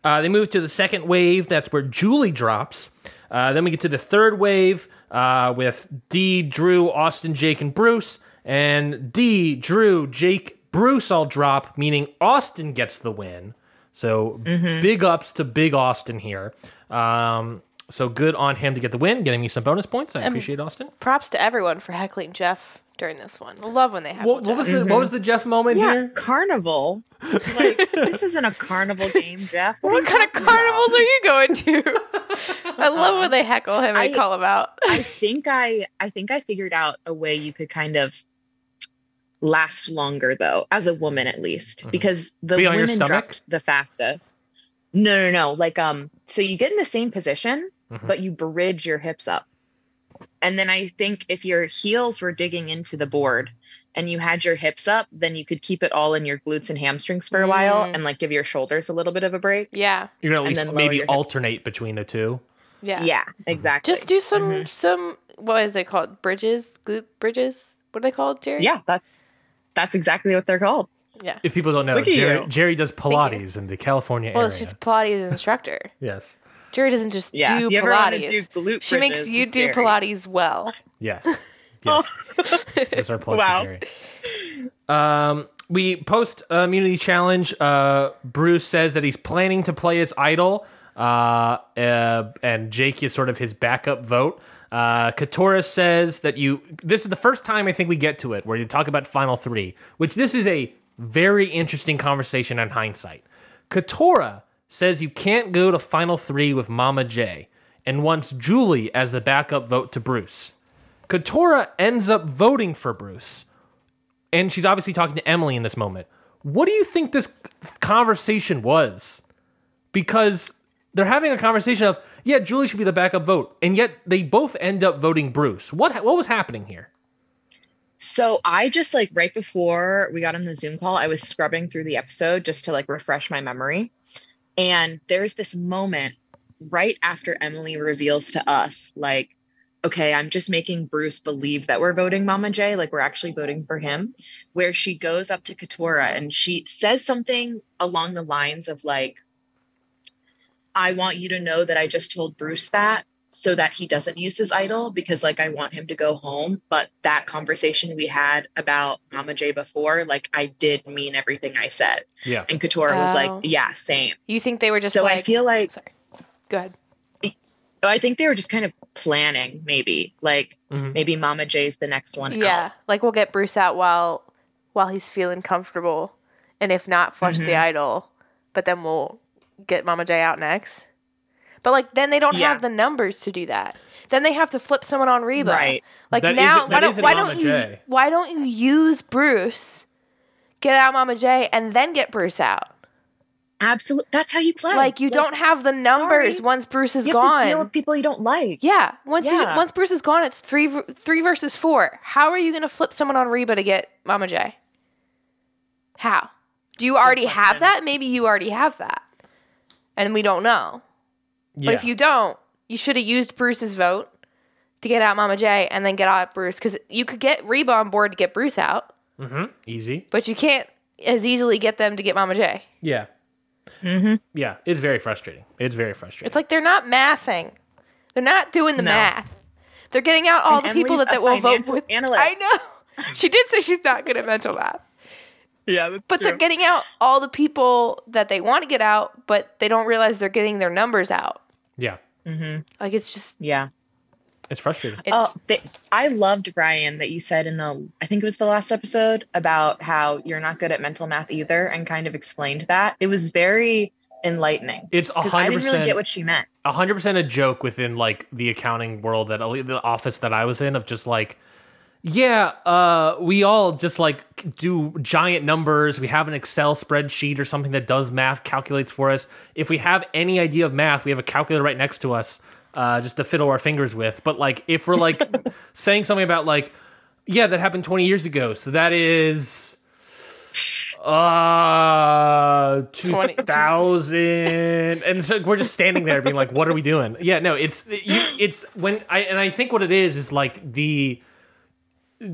Uh, they move to the second wave. That's where Julie drops. Uh, then we get to the third wave uh, with Dee, Drew, Austin, Jake, and Bruce. And Dee, Drew, Jake, Bruce all drop, meaning Austin gets the win. So Mm-hmm. big ups to Big Austin here. Um, so good on him to get the win, getting me some bonus points. I appreciate Austin. Props to everyone for heckling Jeff during this one. Love when they heckle What, what Jeff. was the what was the Jeff moment yeah. here? Carnival. Like this isn't a carnival game, Jeff. What kind of carnivals are you going to? I love when they heckle him and I- call him out. I think I I think I figured out a way you could kind of last longer though, as a woman at least, Mhm. because the Be on your women stomach? dropped the fastest. No, no, no. Like um, so you get in the same position, Mhm. but you bridge your hips up. And then I think if your heels were digging into the board and you had your hips up, then you could keep it all in your glutes and hamstrings for a while Mm. and like give your shoulders a little bit of a break. Yeah, You're gonna at least maybe your hips. alternate between the two. yeah, Yeah, exactly. Just do some Mhm. some what is it called? Bridges, glute bridges. What are they called, Jari? Yeah, that's that's exactly what they're called. yeah. If people don't know, Jari. Jari does. Pilates in the California Well, area. she's a Pilates instructor. Yes, Jari doesn't just Yeah, do if you ever Pilates. do glute she makes you do Jari. Pilates well. yes, yes. That's our plug Wow. Jari. Um, we post immunity challenge. Uh, Bruce says that he's planning to play his idol, uh, uh, and Jake is sort of his backup vote. Uh, Katurah says that you. This is the first time I think we get to it where you talk about final three, which this is a very interesting conversation in hindsight. Katurah says you can't go to final three with Mama J, and wants Julie as the backup vote to Bruce. Katurah ends up voting for Bruce and she's obviously talking to Emily in this moment. What do you think this conversation was? Because they're having a conversation of, yeah, Julie should be the backup vote, and yet they both end up voting Bruce. What what was happening here? So I just like right before we got on the Zoom call, I was scrubbing through the episode just to like refresh my memory. And there's this moment right after Emily reveals to us, like, okay, I'm just making Bruce believe that we're voting Mama J, like we're actually voting for him, where she goes up to Katurah and she says something along the lines of like, I want you to know that I just told Bruce that so that he doesn't use his idol because like I want him to go home. But that conversation we had about Mama J before, like I did mean everything I said. Yeah. And Katurah was Oh. like, Yeah, same. You think they were just so like I feel like sorry. Go ahead. I think they were just kind of planning, maybe. Like Mhm. maybe Mama J's the next one. Yeah, out. like we'll get Bruce out while while he's feeling comfortable, and if not, flush the Mhm. idol. But then we'll get Mama J out next. But like then they don't Yeah. have the numbers to do that. then they have to flip someone on Reba. Right. Like That now, why don't why don't you J. why don't you use Bruce, get out Mama J, and then get Bruce out? Absolutely. That's how you play. Like you don't have the numbers sorry. once Bruce is You have gone. to deal with people you don't like. yeah, once you, once Bruce is gone, it's three v- three versus four. How are you going to flip someone on Reba to get Mama J? How? Do you already have that? Maybe you already have that, and we don't know. But if you don't, you should have used Bruce's vote to get out Mama J and then get out Bruce because you could get Reba on board to get Bruce out, easy. but you can't as easily get them to get Mama J. Yeah. Mm-hmm. Yeah, it's very frustrating. It's very frustrating. It's like they're not mathing. They're not doing the No. math. They're getting out all And the people that, that a will vote with. analyst. I know. She did say she's not good at mental math. Yeah, that's But they're getting out all the people that they want to get out, but they don't realize they're getting their numbers out. Yeah, Mm-hmm. Like it's just yeah. it's frustrating. it's Oh, they, I loved Ryan that you said in the I think it was the last episode about how you're not good at mental math either, and kind of explained that. It was very enlightening It's a because I didn't really get what she meant. a hundred percent a joke within like the accounting world that the office that I was in of just like, yeah, uh, we all just like do giant numbers. We have an Excel spreadsheet or something that does math, calculates for us. If we have any idea of math, we have a calculator right next to us, uh, just to fiddle our fingers with. But like, if we're like saying something about like, yeah, that happened twenty years ago, so that is. Uh, 20 2000 and so we're just standing there being like what are we doing yeah no it's you, it's when i and i think what it is is like the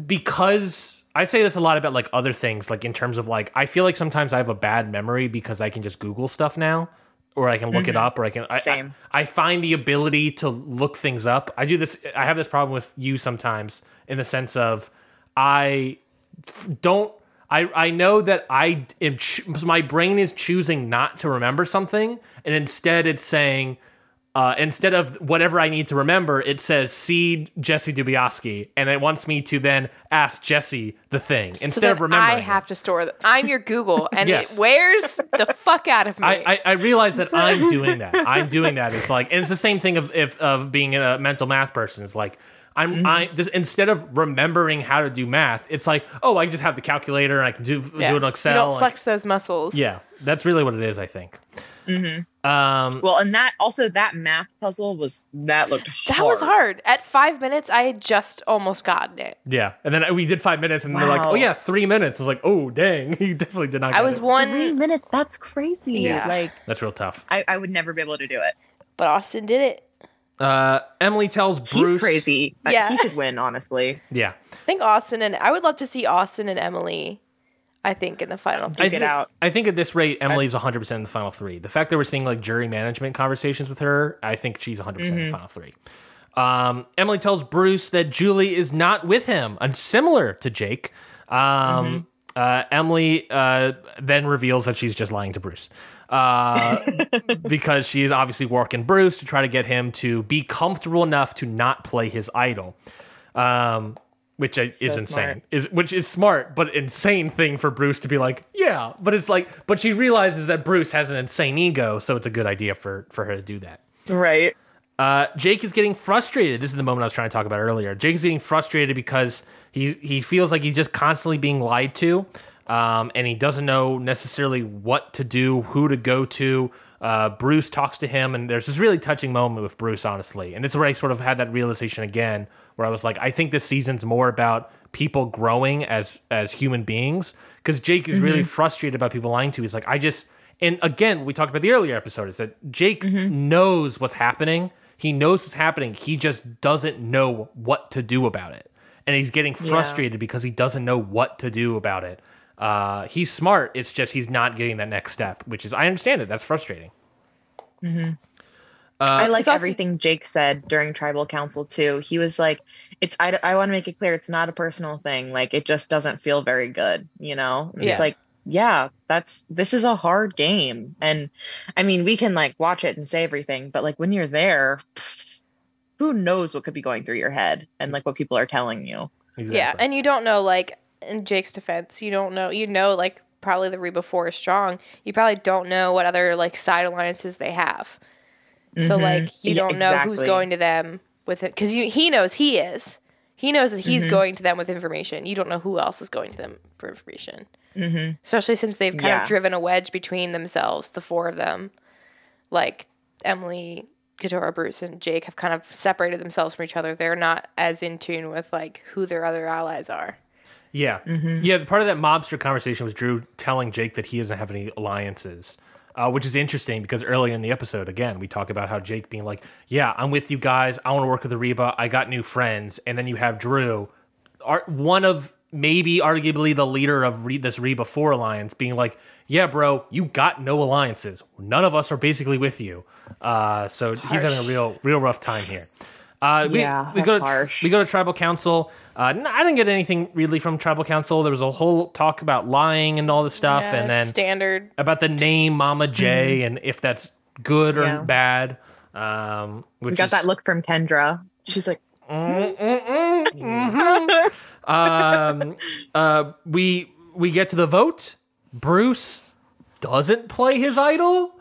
because i say this a lot about like other things like in terms of like i feel like sometimes i have a bad memory because i can just google stuff now or i can look it mm-hmm. up or i can I, Same. I, I find the ability to look things up i do this i have this problem with you sometimes in the sense of i f- don't I, I know that I am my brain is choosing not to remember something and instead it's saying uh, instead of whatever I need to remember, it says see Jessie Dubiowski, and it wants me to then ask Jessie the thing so instead that of remembering. I have to store them. I'm your Google, and Yes. it wears the fuck out of me. I, I, I realize that I'm doing that. I'm doing that. It's like, and it's the same thing of if of being a mental math person. It's like I'm Mm-hmm. I just instead of remembering how to do math, it's like oh I just have the calculator and I can do Yeah. do it in Excel. You don't and- flex those muscles. yeah, that's really what it is. I think. Mm-hmm. Um, Well, and that also that math puzzle was that looked hard. That was hard. At five minutes, I had just almost gotten it. yeah, and then we did five minutes, and they're like, oh yeah, three minutes. I was like, oh dang, you definitely did not. I get was it. one, Three minutes. That's crazy. Yeah. Like That's real tough. I, I would never be able to do it. but Austin did it. Uh, Emily tells Bruce. He's crazy. Yeah. he should win. Honestly, Yeah, I think Austin and I would love to see Austin and Emily. I think in the final. Duke I think, out. I think at this rate, Emily's 100 percent in the final three. The fact that we're seeing like jury management conversations with her, I think she's 100 percent in the final three. Um, Emily tells Bruce that Julie is not with him, and similar to Jake. Um, uh, Emily uh, then reveals that she's just lying to Bruce uh, because she is obviously working Bruce to try to get him to be comfortable enough to not play his idol. Um, which is insane. smart. Is which is smart, but insane thing for Bruce to be like, yeah. But it's like, but she realizes that Bruce has an insane ego, so it's a good idea for for her to do that. Right. Uh, Jake is getting frustrated. This is the moment I was trying to talk about earlier. Jake is getting frustrated because he he feels like he's just constantly being lied to, um, and he doesn't know necessarily what to do, who to go to. Uh, Bruce talks to him, and there's this really touching moment with Bruce, honestly. And this is where I sort of had that realization again, where I was like, I think this season's more about people growing as as human beings, because Jake is really frustrated about people lying to. He's like, I just and again, we talked about the earlier episode is that Jake knows what's happening. He knows what's happening. He just doesn't know what to do about it. And he's getting frustrated because he doesn't know what to do about it. Uh, he's smart. It's just he's not getting that next step, which is, I understand it. That's frustrating. I like also- everything Jake said during tribal council too. He was like, "It's I, I want to make it clear it's not a personal thing. Like it just doesn't feel very good, you know." Yeah. It's like, yeah, that's this is a hard game, and I mean we can like watch it and say everything, but like when you're there, pff, who knows what could be going through your head and like what people are telling you. Exactly. Yeah, and you don't know like in Jake's defense, you don't know. You know like probably the Reba Four is strong. You probably don't know what other like side alliances they have. So Mhm. like you Yeah, don't know who's going to them with it because he knows he is. He knows that Mm-hmm. he's going to them with information. You don't know who else is going to them for information. Mm-hmm. Especially since they've kind Yeah. of driven a wedge between themselves, the four of them. Like Emily, Katurah, Bruce, and Jake have kind of separated themselves from each other. They're not as in tune with like who their other allies are. Yeah. Yeah. Part of that mobster conversation was Drew telling Jake that he doesn't have any alliances, uh, which is interesting because earlier in the episode, again, we talk about how Jake being like, Yeah, I'm with you guys. I want to work with the Reba. I got new friends. And then you have Drew, one of maybe arguably the leader of Re- this Reba 4 alliance, being like, Yeah, bro, you got no alliances. None of us are basically with you. Uh, so he's having a real, real rough time here. Uh, we, Yeah, we go to harsh. we go to tribal council. Uh, n- I didn't get anything really from tribal council. There was a whole talk about lying and all this stuff, Yeah, and then standard. about the name Mama J and if that's good or Mm-hmm. Yeah. bad. Um, which We got is, that look from Kendra. She's like, um, uh, we we get to the vote. Bruce doesn't play his idol.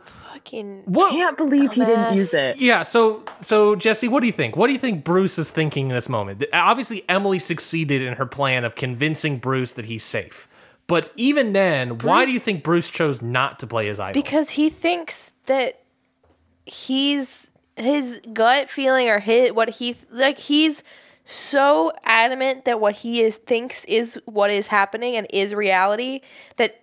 Fucking What? can't believe he didn't use it. Yeah, so so Jessie, what do you think? What do you think Bruce is thinking in this moment? Obviously, Emily succeeded in her plan of convincing Bruce that he's safe. But even then, why do you think Bruce chose not to play his idol? because he thinks that he's his gut feeling or his what he like he's so adamant that what he is thinks is what is happening and is reality that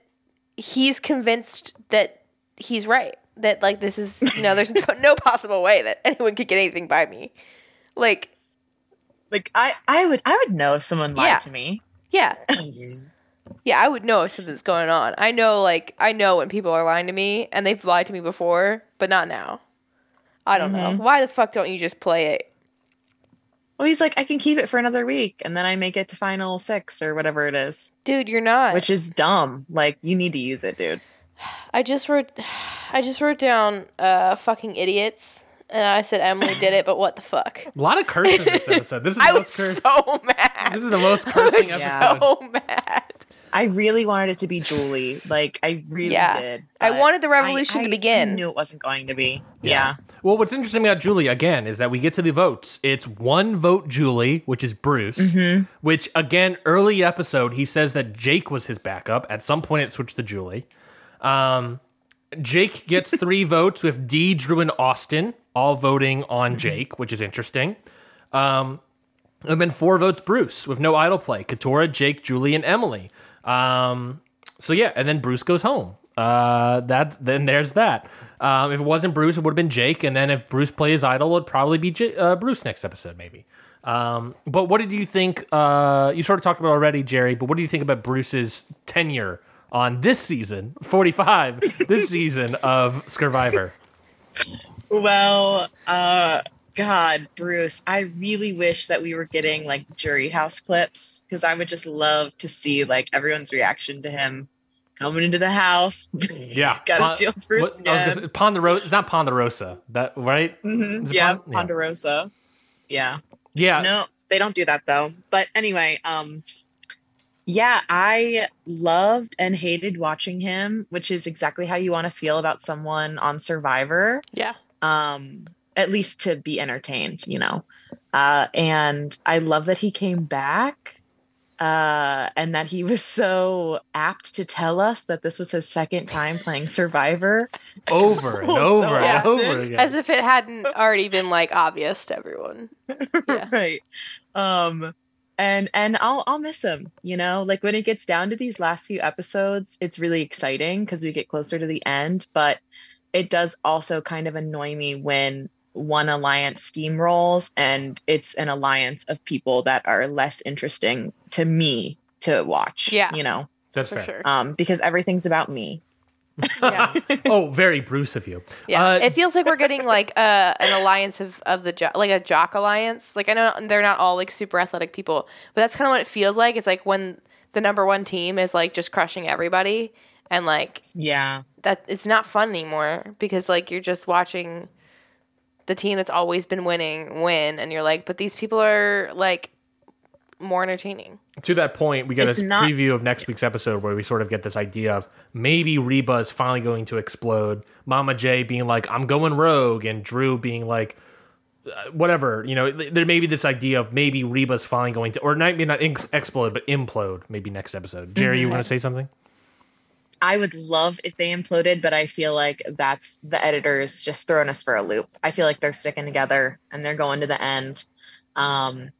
he's convinced that he's right that like this is you know there's no, no possible way that anyone could get anything by me. Like Like I, I would, I would know if someone lied Yeah. to me. yeah. Yeah i would know if something's going on. I know like i know when people are lying to me and they've lied to me before but not now. I don't know. Mm-hmm. Why the fuck don't you just play it? Well, he's like, I can keep it for another week, and then I make it to final six or whatever it is, dude you're not. Which is dumb. Like, you need to use it, dude. I just wrote i just wrote down uh fucking idiots and i said emily did it but what the fuck a lot of cursing in this episode. This is the i was most so mad This is the most cursing Yeah. episode. so mad I really wanted it to be Julie. Like, I really Yeah. did. I wanted the revolution I- to I begin. knew it wasn't going to be. Yeah. Well, what's interesting about Julie again is that we get to the votes. It's one vote Julie, which is Bruce. Mm-hmm. Which again, early episode, he says that Jake was his backup. At some point, it switched to Julie. Um, Jake gets three votes with Dee, Drew, and Austin all voting on Mm-hmm. Jake, which is interesting. Um, and then four votes Bruce with no idol play. Katurah, Jake, Julie, and Emily. Um, so yeah, and then Bruce goes home. Uh, that then there's that. Um, if it wasn't Bruce, it would have been Jake, and then if Bruce plays idol, it'd probably be J- uh, Bruce next episode, maybe. Um, but what did you think? Uh, you sort of talked about already, Jari. But what do you think about Bruce's tenure on this season, forty-five, this season of Survivor? Well, uh, God, Bruce, I really wish that we were getting like jury house clips because I would just love to see like everyone's reaction to him coming into the house. Yeah, Gotta Pon- deal Bruce what- I was gonna say, Ponderosa. It's not Ponderosa, that right? Mhm, it Yeah, Pon- yeah. Ponderosa. Yeah. Yeah, No, they don't do that though. But anyway, um yeah, I loved and hated watching him, which is exactly how you want to feel about someone on Survivor. yeah Um at least to be entertained, you know. Uh and I love that he came back. Uh, and that he was so apt to tell us that this was his second time playing Survivor. over and So over and apt. over again. as if it hadn't already been like obvious to everyone Yeah. right um and and i'll i'll miss him you know like when it gets down to these last few episodes it's really exciting because we get closer to the end but it does also kind of annoy me when one alliance steamrolls and it's an alliance of people that are less interesting to me to watch Yeah. you know That's for fair. sure um because everything's about me yeah oh, very Bruce of you. Yeah, Uh, it feels like we're getting like uh, an alliance of of the jo- like a jock alliance. Like I know they're not all like super athletic people, but that's kind of what it feels like. It's like when the number one team is like just crushing everybody, and like yeah that it's not fun anymore because like you're just watching the team that's always been winning win, and you're like, but these people are like more entertaining. To that point, we get It's a not- preview of next week's episode where we sort of get this idea of maybe Reba is finally going to explode. Mama J being like, "I'm going rogue," and Drew being like, uh, whatever, you know, there may be this idea of maybe Reba's finally going to, or not, maybe not ex- explode, but implode maybe next episode. Jari, you want to say something? I would love if they imploded, but I feel like that's the editors just throwing us for a loop. I feel like they're sticking together and they're going to the end. Um,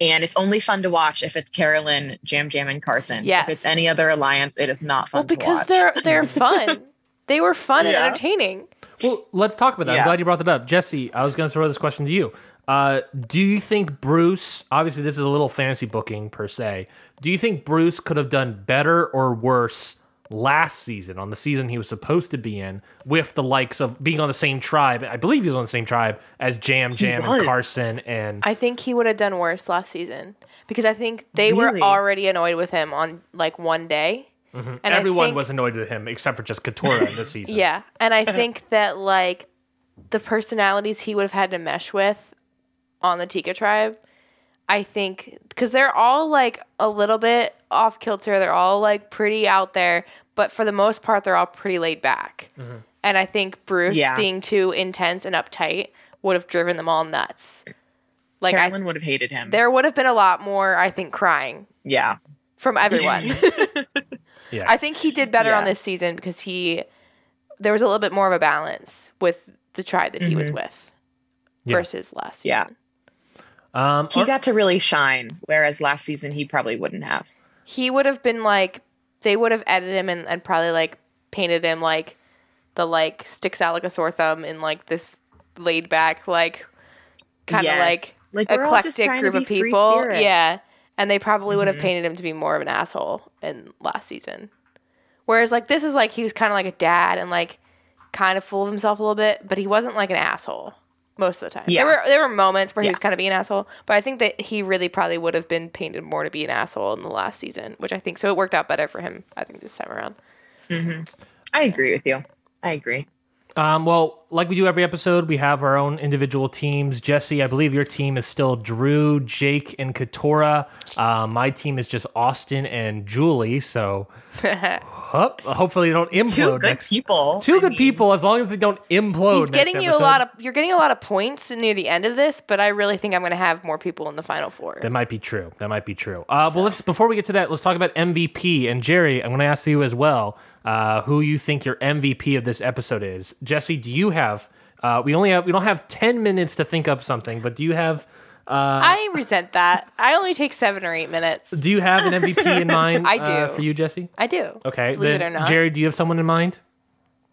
and it's only fun to watch if it's Carolyn, Jam Jam, and Carson. Yes. If it's any other alliance, it is not fun. Well, because to watch. they're they're fun. they were fun and entertaining. Well, let's talk about that. I'm glad you brought that up. Jessie, I was going to throw this question to you. Uh, do you think Bruce, obviously, this is a little fantasy booking per se, do you think Bruce could have done better or worse last season, on the season he was supposed to be in, with the likes of being on the same tribe? I believe he was on the same tribe as Jam Jam and. Carson and. I think he would have done worse last season because I think they were already annoyed with him on like one day. Mm-hmm. And Everyone think- was annoyed with him except for just Katurah this season. Yeah, and I think that like the personalities he would have had to mesh with on the Tika tribe, I think because they're all like a little bit off kilter, they're all like pretty out there, but for the most part, they're all pretty laid back. And I think Bruce Yeah. being too intense and uptight would have driven them all nuts. Like I, Carolyn would have hated him. there would have been a lot more, I think, crying yeah. from everyone. Yeah. I think he did better on this season because he there was a little bit more of a balance with the tribe that he was with Yeah. versus last Yeah. season. Um, He or- got to really shine, whereas last season he probably wouldn't have. He would have been like they would have edited him and, and probably like painted him like the like sticks out like a sore thumb in like this laid back like kind of Yes. like, Like, we're all just eclectic group of people. Yeah. And they probably would have Mhm. painted him to be more of an asshole in last season. Whereas like this is like he was kind of like a dad and like kind of full of himself a little bit, but he wasn't like an asshole most of the time. Yeah. There were there were moments where he was kind of being an asshole, but I think that he really probably would have been painted more to be an asshole in the last season, which I think so it worked out better for him. I think this time around. Mm-hmm. I agree with you. I agree. Um, well, like we do every episode, we have our own individual teams. Jessie, I believe your team is still Drew, Jake, and Katurah. Uh, my team is just Austin and Julie. So hup, hopefully they don't implode Two good next. people. Two I good mean, people, as long as they don't implode. He's getting you a lot of. You're getting a lot of points near the end of this, but I really think I'm going to have more people in the final four. That might be true. That might be true. Uh, Well, let's before we get to that, let's talk about MVP. And Jari, I'm going to ask you as well uh, who you think your MVP of this episode is. Jessie, do you have? Uh, we only have we don't have ten minutes to think up something, but do you have? Uh, I resent that. I only take seven or eight minutes. Do you have an MVP in mind? I uh, do. for you, Jessie. I do. Okay, Believe then it or not. Jari, do you have someone in mind?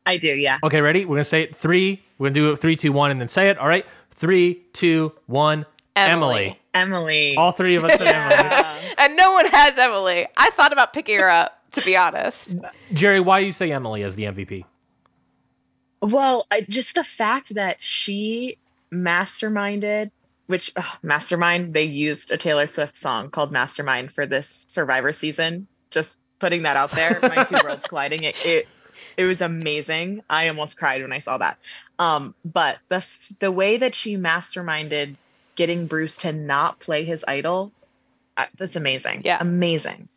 I do, yeah. Okay, ready? We're gonna say it three. We're gonna do it three, two, one, and then say it. All right, three, two, one. Emily. Emily. All three of us said Emily. And no one has Emily. I thought about picking her up, to be honest. Jari, why do you say Emily as the MVP? Well, I, just the fact that she masterminded, which ugh, mastermind, they used a Taylor Swift song called Mastermind for this Survivor season. Just putting that out there. My two worlds colliding. It, it it was amazing. I almost cried when I saw that. Um, but the f- the way that she masterminded getting Bruce to not play his idol, uh, that's amazing. Yeah. amazing.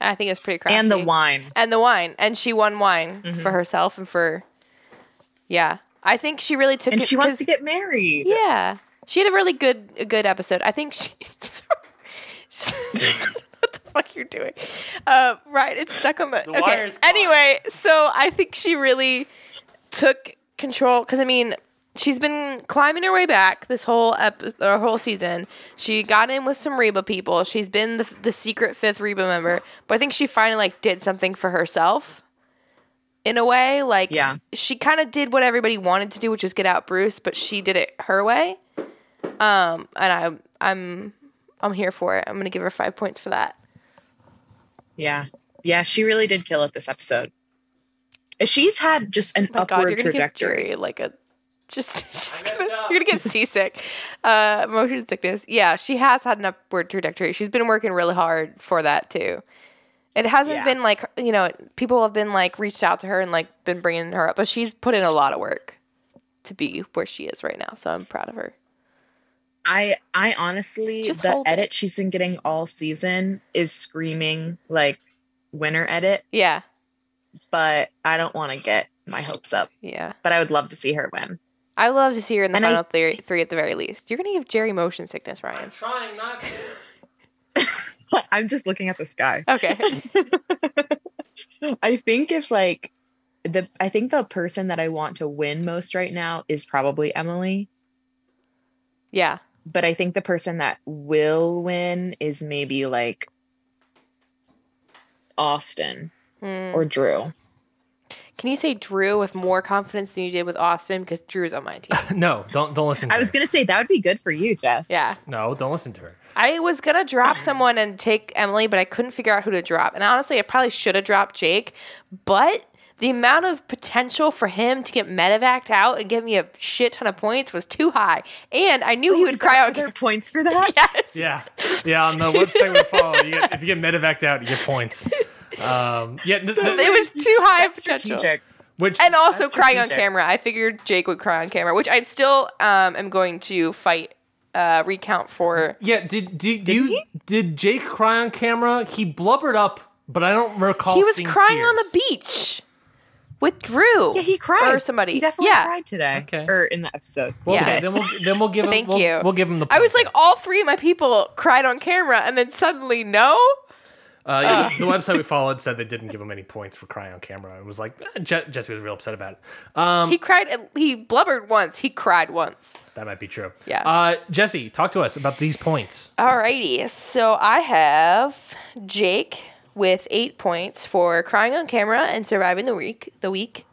I think it's pretty crafty. And the wine. And the wine. And she won wine Mm-hmm. for herself and for. Yeah. I think she really took And it. she wants 'cause- to get married. Yeah. She had a really good a good episode. I think she. what the fuck you're doing? Uh, right, it's stuck on the. okay. wire's caught. Anyway, so I think she really took control because I mean she's been climbing her way back this whole ep- or whole season. She got in with some Reba people. She's been the the secret fifth Reba member, but I think she finally like did something for herself. In a way, like Yeah. she kind of did what everybody wanted to do, which is get out Bruce, but she did it her way. Um, and I'm I'm I'm here for it. I'm gonna give her five points for that. Yeah. Yeah, she really did kill it this episode. She's had just an Oh God, upward give trajectory. Like a just, just gonna, you're gonna get seasick, uh, motion sickness. Yeah, she has had an upward trajectory. She's been working really hard for that too. It hasn't Yeah. been like you know people have been like reached out to her and like been bringing her up, but she's put in a lot of work to be where she is right now. So I'm proud of her. I I honestly Just the hold it. edit she's been getting all season is screaming like winner edit, Yeah, but I don't want to get my hopes up. yeah. But I would love to see her win. I love to see her in the And I final three, three at the very least. You're gonna give Jari motion sickness, Ryan. I'm trying not to. I'm just looking at the sky. Okay. I think if like the I think the person that I want to win most right now is probably Emily, yeah. but I think the person that will win is maybe like Austin Hmm. or Drew. Can you say Drew with more confidence than you did with Austin? Because Drew's on my team. No, don't don't listen. To I was her. gonna say that would be good for you, Jess. Yeah. No, don't listen to her. I was gonna drop someone and take Emily, but I couldn't figure out who to drop. And honestly, I probably should have dropped Jake, but the amount of potential for him to get medevaced out and give me a shit ton of points was too high. And I knew he would cry out. are there points for that? Yes. Yeah, yeah. On the website we follow, you get, if you get medevaced out, you get points. Um, yeah, th- th- It was too high of That's potential. strategic. which And also That's crying on camera. I figured Jake would cry on camera, which I still um, am going to fight uh, recount for. yeah. Did did, do you did Jake cry on camera? He blubbered up, but I don't recall. He was seeing crying on the beach with Drew. Yeah, he cried. Or somebody. He definitely yeah. cried today. Okay. Or in the episode. Well, Yeah. okay, then we'll then we'll give him. Thank we'll, you. We'll give him the. I was like, all three of my people cried on camera, and then suddenly, no. Uh, yeah, the website we followed said they didn't give him any points for crying on camera. It was like eh, Je- Jessie was real upset about it. Um, He cried. He blubbered once. He cried once. that might be true. Yeah. Uh, Jessie, talk to us about these points. Alrighty. So I have Jake with eight points for crying on camera and surviving the week. The week.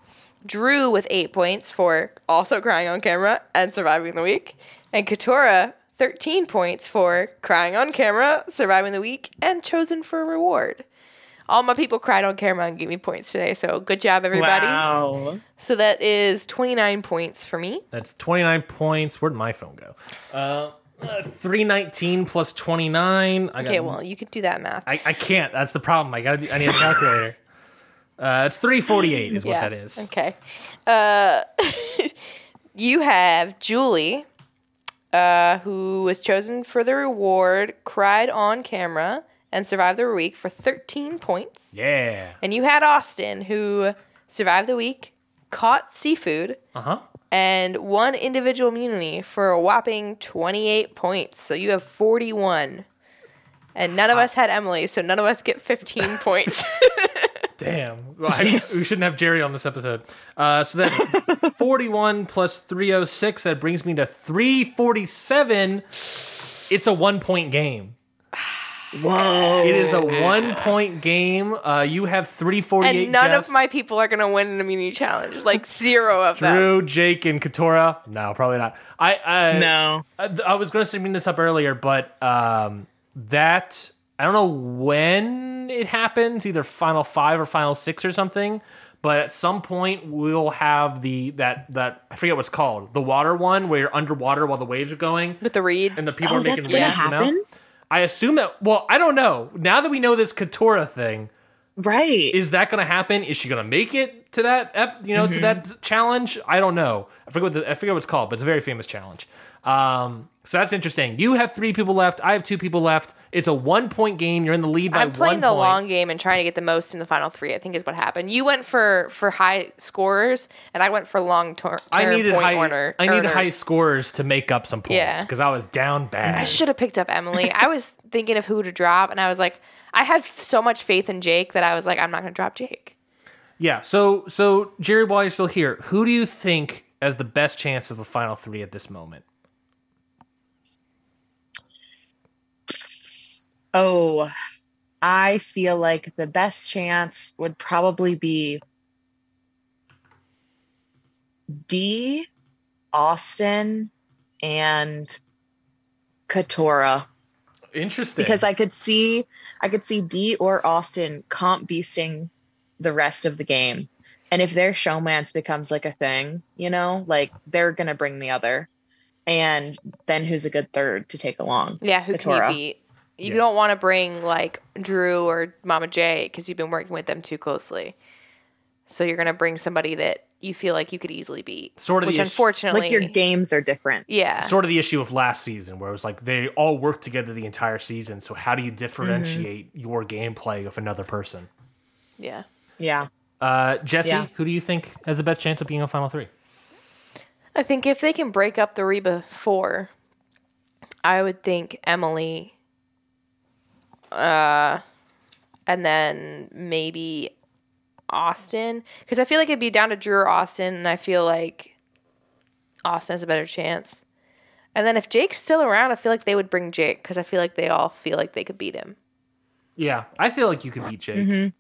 Drew with eight points for also crying on camera and surviving the week, and Katurah. 13 points for crying on camera, surviving the week, and chosen for a reward. All my people cried on camera and gave me points today, so good job, everybody. Wow. So that is 29 points for me. That's 29 points. Where'd my phone go? Uh, uh, 319 plus 29. I got, Okay, well, you could do that math. I, I can't. That's the problem. I gotta. I need a calculator. Uh, it's 348 is what that is. Okay. Uh, you have Julie, uh, who was chosen for the reward, cried on camera, and survived the week for 13 points. Yeah. And you had Austin, who survived the week, caught seafood, Uh huh. and won individual immunity for a whopping 28 points. So you have 41. And none of us had Emily, so none of us get 15 points. Damn. Well, I, we shouldn't have Jari on this episode. Uh, so that's 41 plus 306. That brings me to 347. It's a one point game. Whoa. It is a one point game. Uh, you have 348. and none Jess. of my people are going to win an immunity challenge. Like zero of them. Drew, Jake, and Katurah. No, probably not. I, I No. I, I was going to bring this up earlier, but um, that I don't know when it happens, either final five or final six or something. But at some point, we'll have the that that I forget what's called the water one where you're underwater while the waves are going With the reed and the people Oh, are making that's gonna reeds in the mouth. happen? I assume that. Well, I don't know. Now that we know this Katurah thing, Right. is that going to happen? Is she going to make it to that? Ep, you know, to that challenge? I don't know. I forget what the, I forget what it's called, but it's a very famous challenge. Um, so that's interesting. You have three people left. I have two people left. It's a one point game. You're in the lead by I'm playing the point. long game and trying to get the most in the final three. I think is what happened. You went for for high scorers, and I went for long ter- I term needed point high. earner. I needed high scores to make up some points Yeah. because I was down bad. I should have picked up Emily. I was thinking of who to drop, and I was like, I had so much faith in Jake that I was like, I'm not going to drop Jake. Yeah. So so Jari, while you're still here, who do you think has the best chance of the final three at this moment? Oh, I feel like the best chance would probably be Dee, Austin, and Katurah. Interesting. Because I could see I could see Dee or Austin comp beasting the rest of the game. And if their showmance becomes like a thing, you know, like they're gonna bring the other. And then who's a good third to take along? Yeah, who can Katurah. you beat? You Yeah. don't want to bring like Drew or Mama J because you've been working with them too closely. So you're going to bring somebody that you feel like you could easily beat. Sort of which the ish- unfortunately, Like your games are different. yeah, sort of the issue of last season where it was like they all worked together the entire season. So how do you differentiate your gameplay with another person? yeah. Yeah. Uh, Jessie, Yeah. who do you think has the best chance of being on final three? I think if they can break up the Reba four, I would think Emily, uh, and then maybe Austin, because I feel like it'd be down to Drew or Austin, and I feel like Austin has a better chance. And then if Jake's still around, I feel like they would bring Jake because I feel like they all feel like they could beat him. Yeah, I feel like you could beat Jake.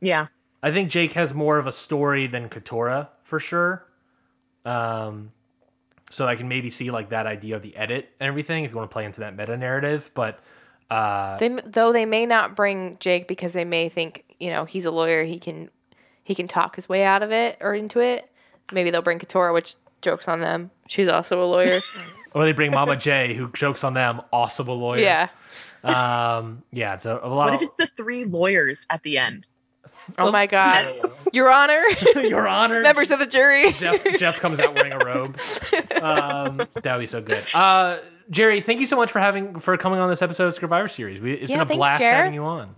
Yeah. I think Jake has more of a story than Katurah for sure. Um, so I can maybe see like that idea of the edit and everything if you want to play into that meta narrative. But uh, They though they may not bring Jake because they may think you know he's a lawyer he can he can talk his way out of it or into it. Maybe they'll bring Katurah, which jokes on them. She's also a lawyer. or they bring Mama J, who jokes on them, also a lawyer. yeah. Um, yeah, it's a, a lot What of if it's the three lawyers at the end? Oh my God, Your Honor, Your Honor. members of the jury. Jeff, Jeff comes out wearing a robe. Um, that would be so good. Uh, Jari, thank you so much for having for coming on this episode of Survivor Series. We, it's Yeah, been a thanks, blast Jer. having you on.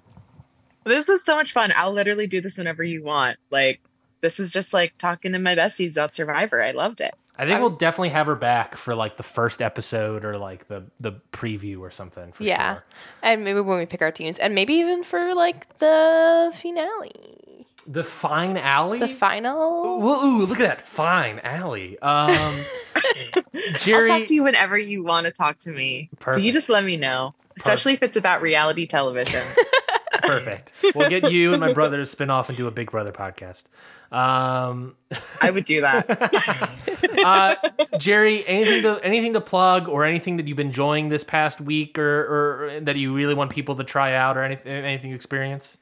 This was so much fun. I'll literally do this whenever you want. Like, this is just like talking to my besties about Survivor. I loved it. I think we'll definitely have her back for like the first episode or like the the preview or something. For Yeah, sure. and maybe when we pick our teams, and maybe even for like the finale, The Fine Alley. the final. Ooh, ooh, look at that fine alley. Um, I'll Jari, talk to you whenever you want to talk to me. So you just let me know, especially if it's about reality television. perfect. We'll get you and my brother to spin off and do a Big Brother podcast. Um, I would do that. uh, Jari, anything to anything to plug or anything that you've been enjoying this past week or, or that you really want people to try out or anything anything to experience?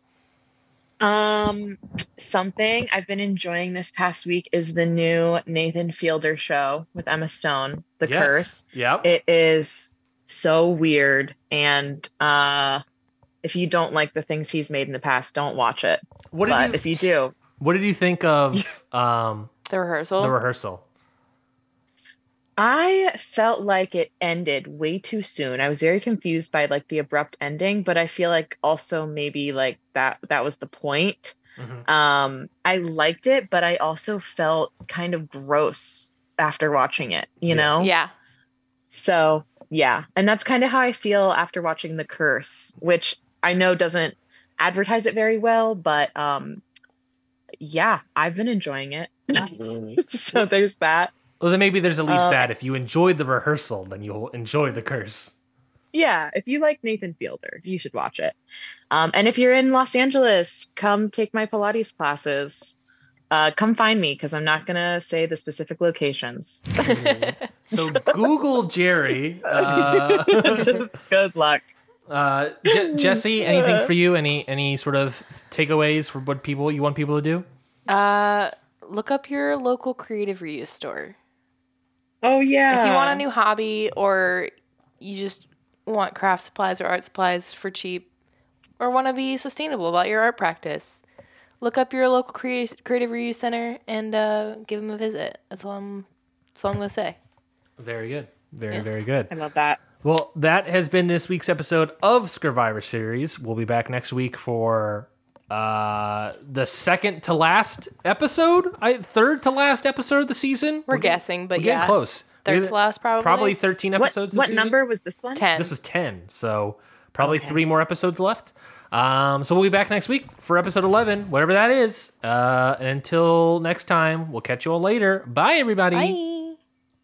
Um, something I've been enjoying this past week is the new Nathan Fielder show with Emma Stone, The Yes. Curse. Yeah. It is so weird, and uh, if you don't like the things he's made in the past, don't watch it. what But you if you do, What did you think of um, The rehearsal. the rehearsal? I felt like it ended way too soon. I was very confused by like the abrupt ending, but I feel like also maybe like that that was the point. Mhm. Um I liked it, but I also felt kind of gross after watching it, you Yeah. know? yeah, So, yeah. And that's kind of how I feel after watching The Curse, which I know doesn't advertise it very well, but um yeah, I've been enjoying it. so there's that. Well, then maybe there's at least Uh, that. If you enjoyed the rehearsal, then you'll enjoy the curse. Yeah, if you like Nathan Fielder, you should watch it. Um, and if you're in Los Angeles, come take my Pilates classes. Uh, come find me because I'm not gonna say the specific locations. So Google Jari. Uh, Just good luck. uh, Je- Jessie, anything for you? Any any sort of takeaways for what people you want people to do? uh, look up your local creative reuse store. Oh yeah. If you want a new hobby or you just want craft supplies or art supplies for cheap or want to be sustainable about your art practice, look up your local creative, creative reuse center and uh, give them a visit. That's all I'm, that's all I'm going to say. Very good. Very Yeah. very good. I love that. Well, that has been this week's episode of Survivor Series. We'll be back next week for uh the second to last episode, I third to last episode of the season. We're guessing, but We're getting yeah. close. Third to last, probably. Probably 13 episodes. this what number was this one? 10. This was 10, so probably Okay. three more episodes left. Um, so we'll be back next week for episode 11, whatever that is. Uh, and until next time, we'll catch you all later. Bye, everybody. Bye.